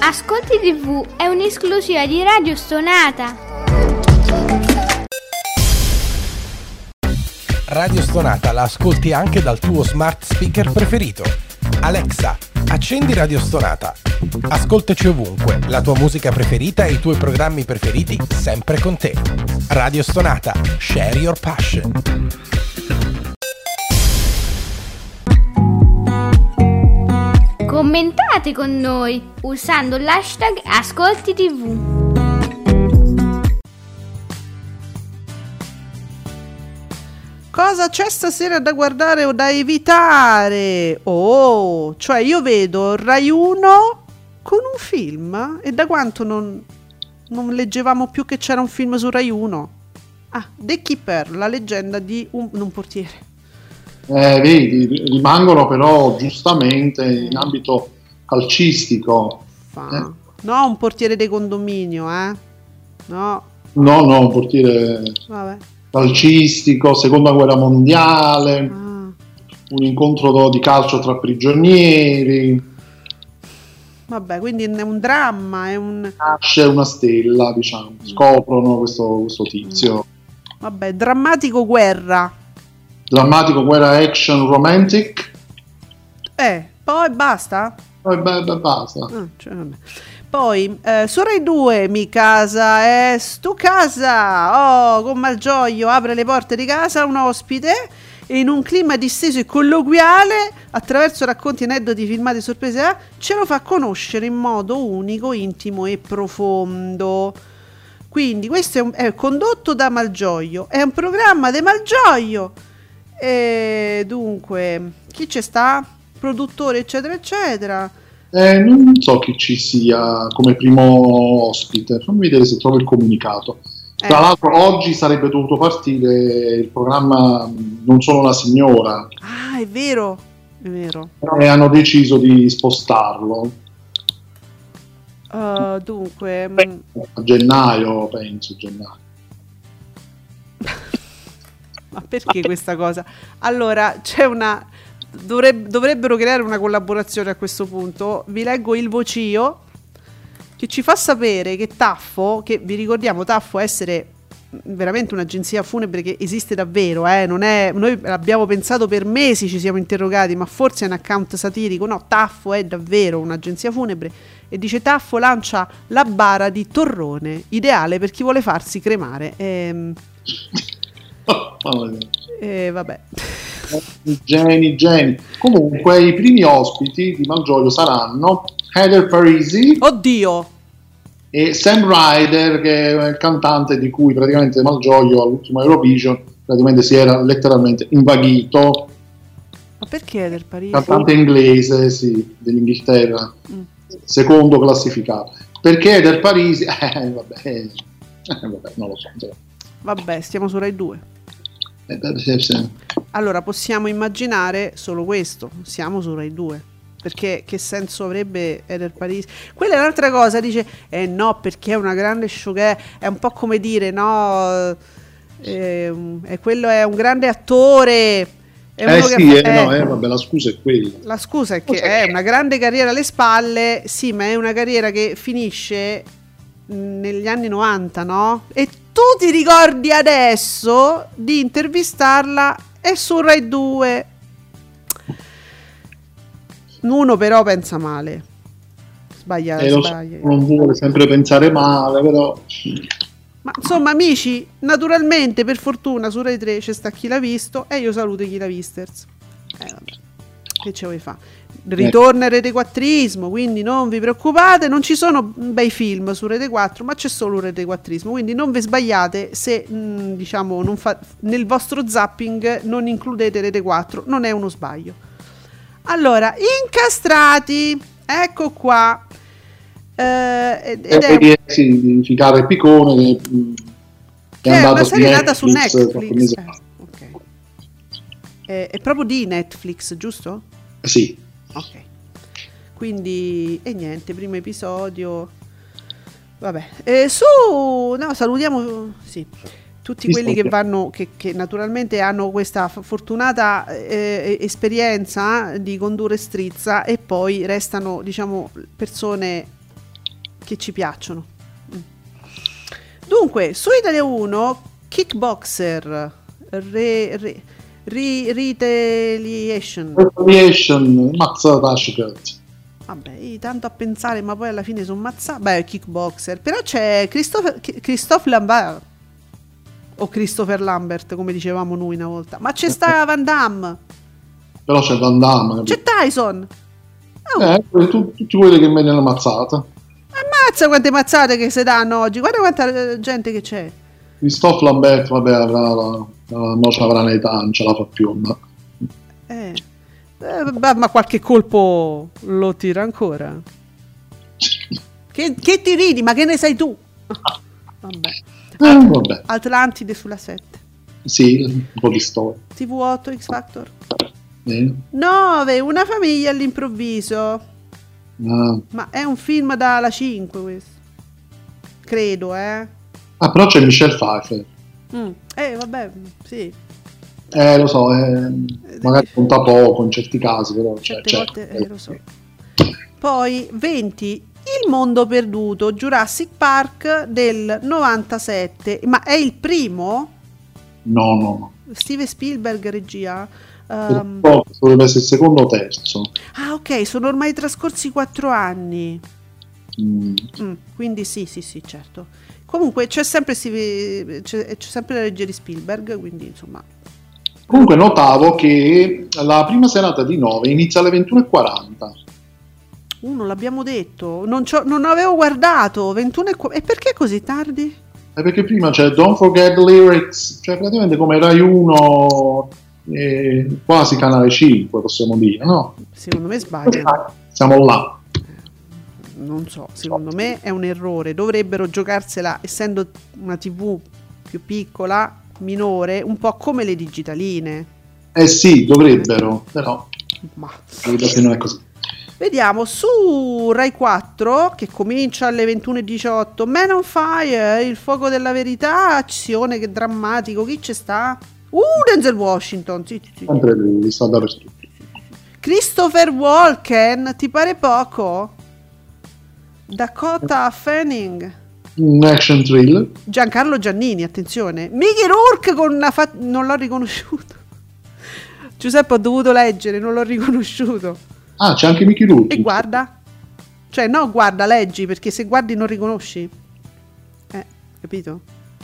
Ascolti TV è un'esclusiva di Radio Stonata. Radio Stonata la ascolti anche dal tuo smart speaker preferito. Alexa, accendi Radio Stonata. Ascoltaci ovunque, la tua musica preferita e i tuoi programmi preferiti sempre con te. Radio Stonata, share your passion. Commentate con noi usando l'hashtag Ascolti Cosa c'è stasera da guardare o da evitare? Oh, cioè io vedo Rai 1 con un film e da quanto non, non leggevamo più che c'era un film su Rai 1? Ah, The Keeper, la leggenda di un, un portiere. Eh, vedi, rimangono però giustamente in ambito calcistico. Eh. No, un portiere di condominio, eh? No, No, no, un portiere vabbè. Calcistico, seconda guerra mondiale, Ah. un incontro di calcio tra prigionieri, Vabbè, quindi è un dramma, è un... nasce una stella, diciamo, scoprono questo, questo tizio. Vabbè, drammatico guerra. Drammatico guerra action romantic, Eh, poi basta? poi beh, beh, basta. Ah, cioè. Poi, eh, su Rai 2, mi casa è stu casa. Oh, con Malgioglio apre le porte di casa un ospite in un clima disteso e colloquiale, attraverso racconti, aneddoti, filmati, sorprese, eh, ce lo fa conoscere in modo unico, intimo e profondo. Quindi questo è, un- è condotto da Malgioglio, è un programma di Malgioglio. E dunque, chi ci sta? Produttore, eccetera, eccetera. Eh, non so chi ci sia come primo ospite, fammi vedere se trovo il comunicato. Tra Eh. l'altro oggi sarebbe dovuto partire il programma Non sono una signora Ah, è vero, è vero. e hanno deciso di spostarlo Uh, dunque, mm, a gennaio, penso, gennaio. ma perché questa cosa? Allora, c'è una... dovreb- dovrebbero creare una collaborazione a questo punto. Vi leggo il vocio che ci fa sapere che Taffo, che vi ricordiamo Taffo essere veramente un'agenzia funebre che esiste davvero, eh, non è, noi abbiamo pensato per mesi, ci siamo interrogati, ma forse è un account satirico, no, Taffo è davvero un'agenzia funebre e dice Taffo lancia la bara di Torrone, ideale per chi vuole farsi cremare. Ehm, mia. e vabbè. Geni, geni. Comunque, i primi ospiti di Malgioglio saranno Heather Parisi Oddio! e Sam Ryder, che è il cantante di cui praticamente Malgioglio all'ultimo Eurovision praticamente si era letteralmente invaghito. Ma perché del Parigi? Cantante inglese, sì, dell'Inghilterra, Mm. secondo classificato. Perché del Parisi? Eh, vabbè, eh, vabbè, non lo so. Vabbè, stiamo su Rai 2. Eh. Allora possiamo immaginare solo questo, siamo su Rai 2. Perché che senso avrebbe Eder Parisi? Quella è un'altra cosa, dice, eh no, perché è una grande showgirl, è un po' come dire, no, eh, eh, quello è un grande attore. È Eh sì, fa- eh, no, eh, eh, vabbè, la scusa è quella. La scusa è che è una grande carriera alle spalle, sì, ma è una carriera che finisce mh, negli anni 90, no? E tu ti ricordi adesso di intervistarla e su Rai 2. Uno però pensa male. Sbaglia, Eh, lo so, sbaglia. non vuole sempre pensare male, però Ma insomma, amici, naturalmente, per fortuna, su Rai 3 c'è sta chi l'ha visto e io saluto chi l'ha visters. Eh, vabbè. Che ce vuoi fare? Ritorna il Rete 4ismo, quindi non vi preoccupate, non ci sono bei film su Rete 4, ma c'è solo Rete 4ismo, quindi non vi sbagliate se mh, diciamo non fa- nel vostro zapping non includete Rete 4, non è uno sbaglio. Allora, incastrati, ecco qua. Eh, ed ed è, E, sì, di Ficare Piccone che, mh, che è una andato serie su nata su Netflix. Eh, ok. Eh, è proprio di Netflix, giusto? Sì, Ok. Quindi, e niente, primo episodio. Vabbè, Eh, su, no, salutiamo, sì, tutti Sì, quelli che vanno, che, che naturalmente hanno questa fortunata eh, esperienza eh, di condurre strizza e poi restano, diciamo, persone che ci piacciono. Mm. Dunque, su Italia 1, Kickboxer, re, re, ri- Retaliation. Retaliation, mazzata a Shepard. Vabbè, tanto a pensare, ma poi alla fine sono mazzato. Beh, kickboxer. Però c'è Christopher, Christophe Lambert. O Christopher Lambert, come dicevamo noi una volta. Ma c'è sta Van Damme. Però c'è Van Damme. C'è? Tyson. Oh, Eh, tu- tutti quelli che me ne hanno mazzata. Ammazza quante mazzate che si danno oggi. Guarda quanta eh, gente che c'è. Christophe Lambert, vabbè, avrà la, la, mo c'avrà un'età, non ce la fa più. Ma... Eh. Eh, vabbè, ma qualche colpo lo tira ancora. Che, che ti ridi? Ma che ne sai tu? Vabbè. Eh, vabbè, Atlantide sulla 7. sì, un po' di storia. TV8 X Factor. Eh, 9. Una famiglia all'improvviso. ah. Ma è un film dalla 5 questo. Credo, eh. Ah, però c'è Michelle Pfeiffer. Mm. Eh, vabbè, sì. Eh, lo so, eh, magari conta poco in certi casi, però c'è. volte eh, lo so. Poi 20. Il mondo perduto, Jurassic Park del 97. Ma è il primo? No, no. Steven Spielberg regia. Però dovrebbe essere il secondo o terzo. ah, ok, sono ormai trascorsi 4 anni. Mm. Mm, quindi sì, sì, sì, certo. Comunque c'è sempre, c'è, c'è sempre la regia di Spielberg, quindi insomma... Comunque notavo che la prima serata di 9 inizia alle 21.40. Uh, non l'abbiamo detto, non, non avevo guardato, 21 e, qu- e perché così tardi? Eh, perché prima c'è Don't Forget Lyrics, cioè praticamente come Rai 1, eh, quasi Canale 5 possiamo dire, no? Secondo me sbagliano, Siamo là. Non so, secondo me è un errore, dovrebbero giocarsela, essendo una tv più piccola, minore, un po' come le digitaline. Eh sì, dovrebbero, però Ma che non è così. Vediamo su Rai 4 che comincia alle 21.18 Man on Fire, il fuoco della verità, azione che drammatico, chi ci sta? Uh, Denzel Washington, sì, sì, sì. Sempre lui, sta dappertutto. Christopher Walken, ti pare poco? Dakota Fanning, Un action thriller. Giancarlo Giannini, attenzione. Mickey Rourke con una fa- non l'ho riconosciuto. Giuseppe ho dovuto leggere, non l'ho riconosciuto. Ah, c'è anche Mickey Rourke. E guarda. Cioè, no, guarda, leggi, perché se guardi non riconosci. Eh, capito?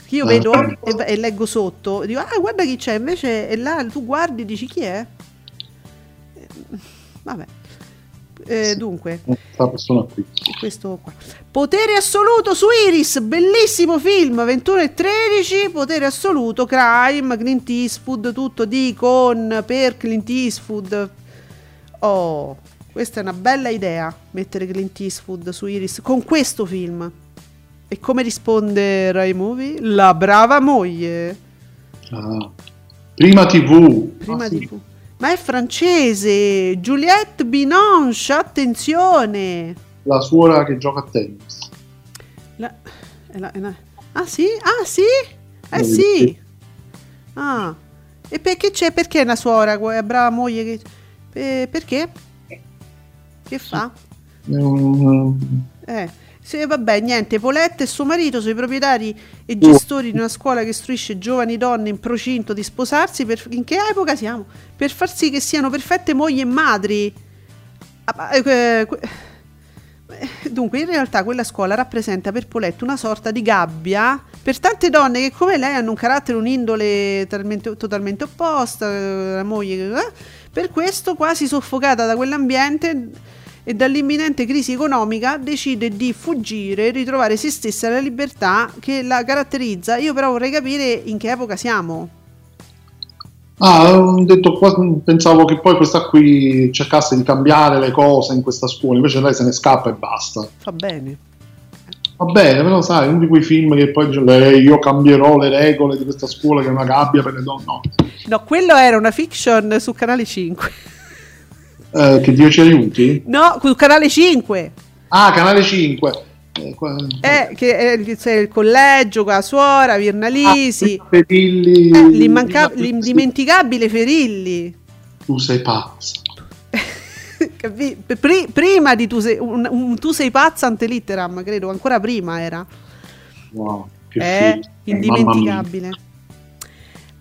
Io Ah. vedo e, e leggo sotto, e dico, ah, guarda chi c'è, invece è là, tu guardi e dici chi è? Eh, Vabbè. Eh, dunque, qui. questo qua. Potere assoluto su Iris, bellissimo film, 21 e 13, potere assoluto, crime, Clint Eastwood, tutto di, con, per Clint Eastwood. Oh, questa è una bella idea, mettere Clint Eastwood su Iris con questo film. E come risponde Rai Movie? La brava moglie. Ah. Prima TV. Prima Ah, sì. Ma è francese, Juliette Binoche, attenzione. La suora che gioca a tennis. La- è la- è la- ah sì? Ah sì? Eh sì. Ah. E perché c'è? Perché è una suora, que- brava moglie che... eh, perché? Che fa? Mm, Eh. Sì, vabbè, niente, Poletta e suo marito sono i proprietari e gestori di una scuola che istruisce giovani donne in procinto di sposarsi. Per, in che epoca siamo? Per far sì che siano perfette mogli e madri. Ah, eh, eh, dunque, in realtà quella scuola rappresenta per Poletto una sorta di gabbia per tante donne che come lei hanno un carattere, un'indole talmente- totalmente opposta, eh, la moglie, per questo quasi soffocata da quell'ambiente e dall'imminente crisi economica decide di fuggire e ritrovare se stessa la libertà che la caratterizza. Io però vorrei capire in che epoca siamo. Ah, ho detto, pensavo che poi questa qui cercasse di cambiare le cose in questa scuola, invece lei se ne scappa e basta. Fa bene. Va bene, però sai, uno di quei film che poi dice lei, io cambierò le regole di questa scuola che è una gabbia per le donne. No, No, quello era una fiction su Canale 5. Eh, che Dio ci aiuti. No, su Canale 5. Ah, Canale 5. Eh, qua- Eh, che è il, il collegio con la suora, Virnalisi. Ah, Ferilli. Eh, l'immanca- l'indimenticabile Ferilli. Tu sei pazza. Capi- pri- prima di tu sei, un, un tu sei pazza ante litteram, credo, ancora prima era. Wow, È film. indimenticabile.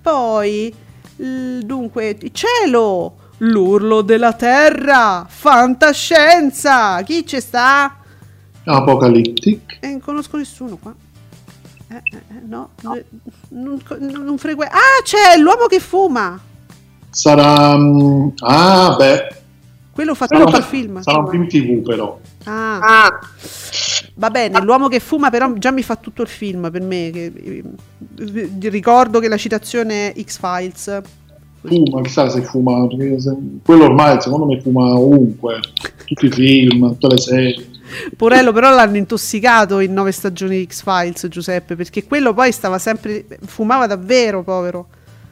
Poi, l- dunque, cielo, l'urlo della terra, fantascienza. Chi ci sta? Apocalyptic. Eh, non conosco nessuno qua. Eh, eh, eh, no, eh, non, non fregue- Ah, c'è l'uomo che fuma. Sarà. mm, ah, beh. Quello fa Sarà, tutto il film. sarà un film TV, però. Ah. Va bene, l'uomo che fuma però già mi fa tutto il film per me. Che, eh, ricordo che la citazione è X-Files. Fuma, chissà se fuma. se- quello ormai secondo me fuma ovunque. Tutti i film, tutte le serie. Porello però l'hanno intossicato in nove stagioni di X-Files, Giuseppe, perché quello poi stava sempre... fumava davvero, povero.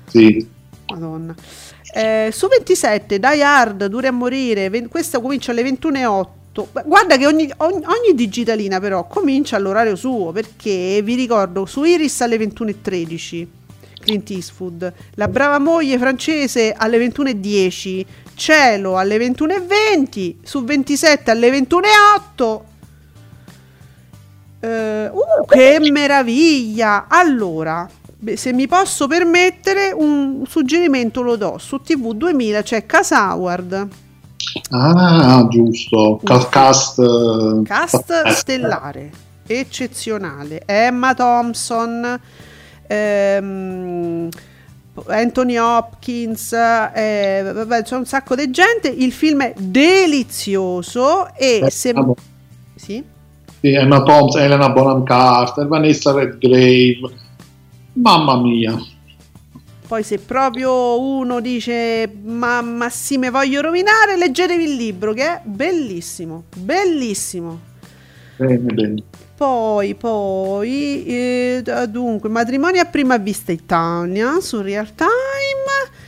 Sì. Madonna. Eh, su 27, Die Hard, Dure a morire, ven- questa comincia alle 21.08. Beh, Guarda che ogni, ogni- ogni digitalina però comincia all'orario suo, perché vi ricordo su Iris alle 21.13, Clint Eastwood, La brava moglie francese alle 21.10, Cielo alle 21.20, su 27 alle 21.08. Eh, uh, che meraviglia! Allora, beh, se mi posso permettere, un suggerimento lo do. Su TV 2000 c'è Casa Howard, Ah, giusto. Ca- Cast. eh, cast eh, stellare, eccezionale. Emma Thompson, ehm, Anthony Hopkins, eh, vabbè, c'è un sacco di gente. Il film è delizioso e Eh, se... Sì? Sì, Emma Thompson, Elena Bonham Carter, Vanessa Redgrave. Mamma mia. Poi se proprio uno dice ma, ma sì me voglio rovinare, leggetevi il libro che è bellissimo, bellissimo. Bene, bene. Poi, poi, eh, dunque, matrimonio a prima vista Italia su Real Time.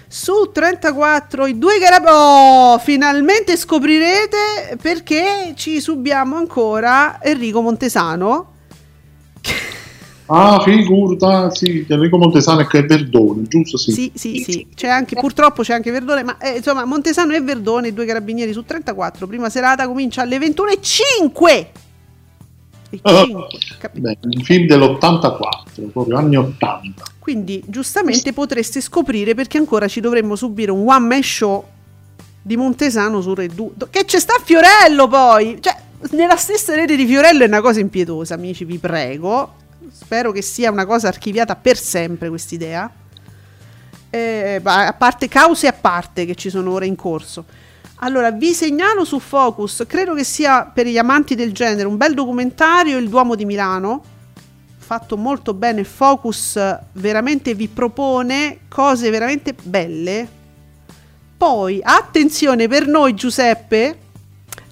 Su 34 i due carabinieri. Oh, finalmente scoprirete perché ci subiamo ancora Enrico Montesano. Ah, figurata, sì, Enrico Montesano è Verdone, giusto? Sì. Sì, sì, sì, c'è anche, purtroppo c'è anche Verdone, ma eh, insomma Montesano e Verdone, i due carabinieri su 34, prima serata comincia alle 21.05. Beh, un film dell'84, proprio anni 80. Quindi giustamente potreste scoprire perché ancora ci dovremmo subire un one man show di Montesano su Red 2. Che c'è sta Fiorello poi! Cioè, nella stessa rete di Fiorello è una cosa impietosa, amici, vi prego. Spero che sia una cosa archiviata per sempre quest'idea. Eh, ma a parte cause a parte che ci sono ora in corso. Allora, vi segnalo su Focus, credo che sia per gli amanti del genere, un bel documentario, Il Duomo di Milano, fatto molto bene. Focus veramente vi propone cose veramente belle. Poi, attenzione per noi, Giuseppe,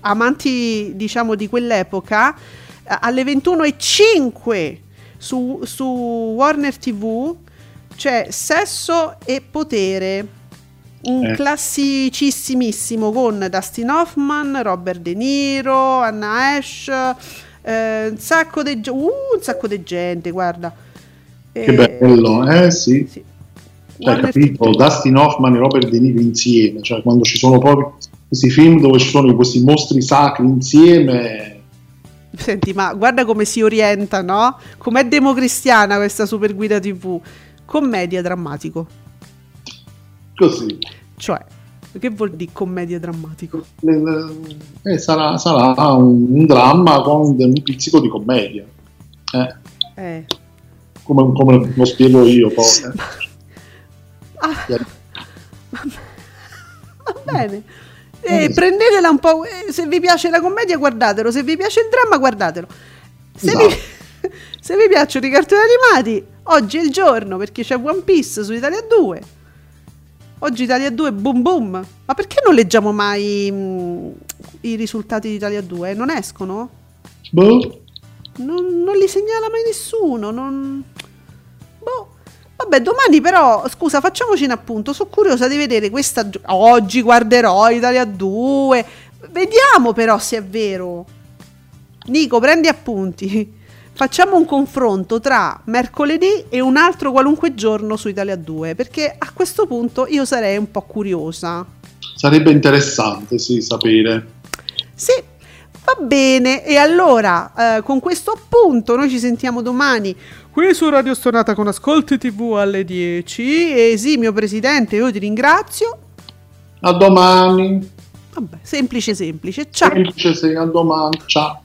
amanti diciamo di quell'epoca, eh, alle 21.05 su, su Warner TV c'è Sesso e Potere, un Eh. classicissimissimo con Dustin Hoffman, Robert De Niro, Anna Ash, eh, un sacco di uh, un sacco di gente, guarda. Che Eh, bello, eh sì. sì. Cioè, capito. Dustin Hoffman e Robert De Niro insieme, cioè quando ci sono proprio questi film dove ci sono questi mostri sacri insieme, Senti, ma guarda come si orienta, no? Com'è democristiana questa super guida TV. Commedia drammatico. Così. Cioè, Che vuol dire commedia drammatico? Eh, sarà, sarà un, un dramma con un pizzico di commedia. Eh. Eh. Come, come lo spiego io poi. eh. Ah. Va bene. Eh, prendetela un po'. eh, se vi piace la commedia, guardatelo. Se vi piace il dramma, guardatelo. Se, vi, se vi piacciono i cartoni animati, oggi è il giorno perché c'è One Piece su Italia 2. Oggi Italia 2 boom boom. Ma perché non leggiamo mai mm, i risultati di Italia 2? Non escono? Boh. Non, non li segnala mai nessuno. Non... Boh. Vabbè, domani però, scusa, facciamoci un appunto. Sono curiosa di vedere questa. Oggi guarderò Italia 2. Vediamo però se è vero. Nico, prendi appunti. Facciamo un confronto tra mercoledì e un altro qualunque giorno su Italia 2. Perché a questo punto io sarei un po' curiosa. Sarebbe interessante, sì, sapere. Sì, va bene. E allora, eh, con questo appunto, noi ci sentiamo domani qui su Radio Stonata con Ascolti TV alle 10. Esimio Presidente, io ti ringrazio. A domani. Vabbè, semplice, semplice. Ciao. Semplice, sì, a domani. Ciao.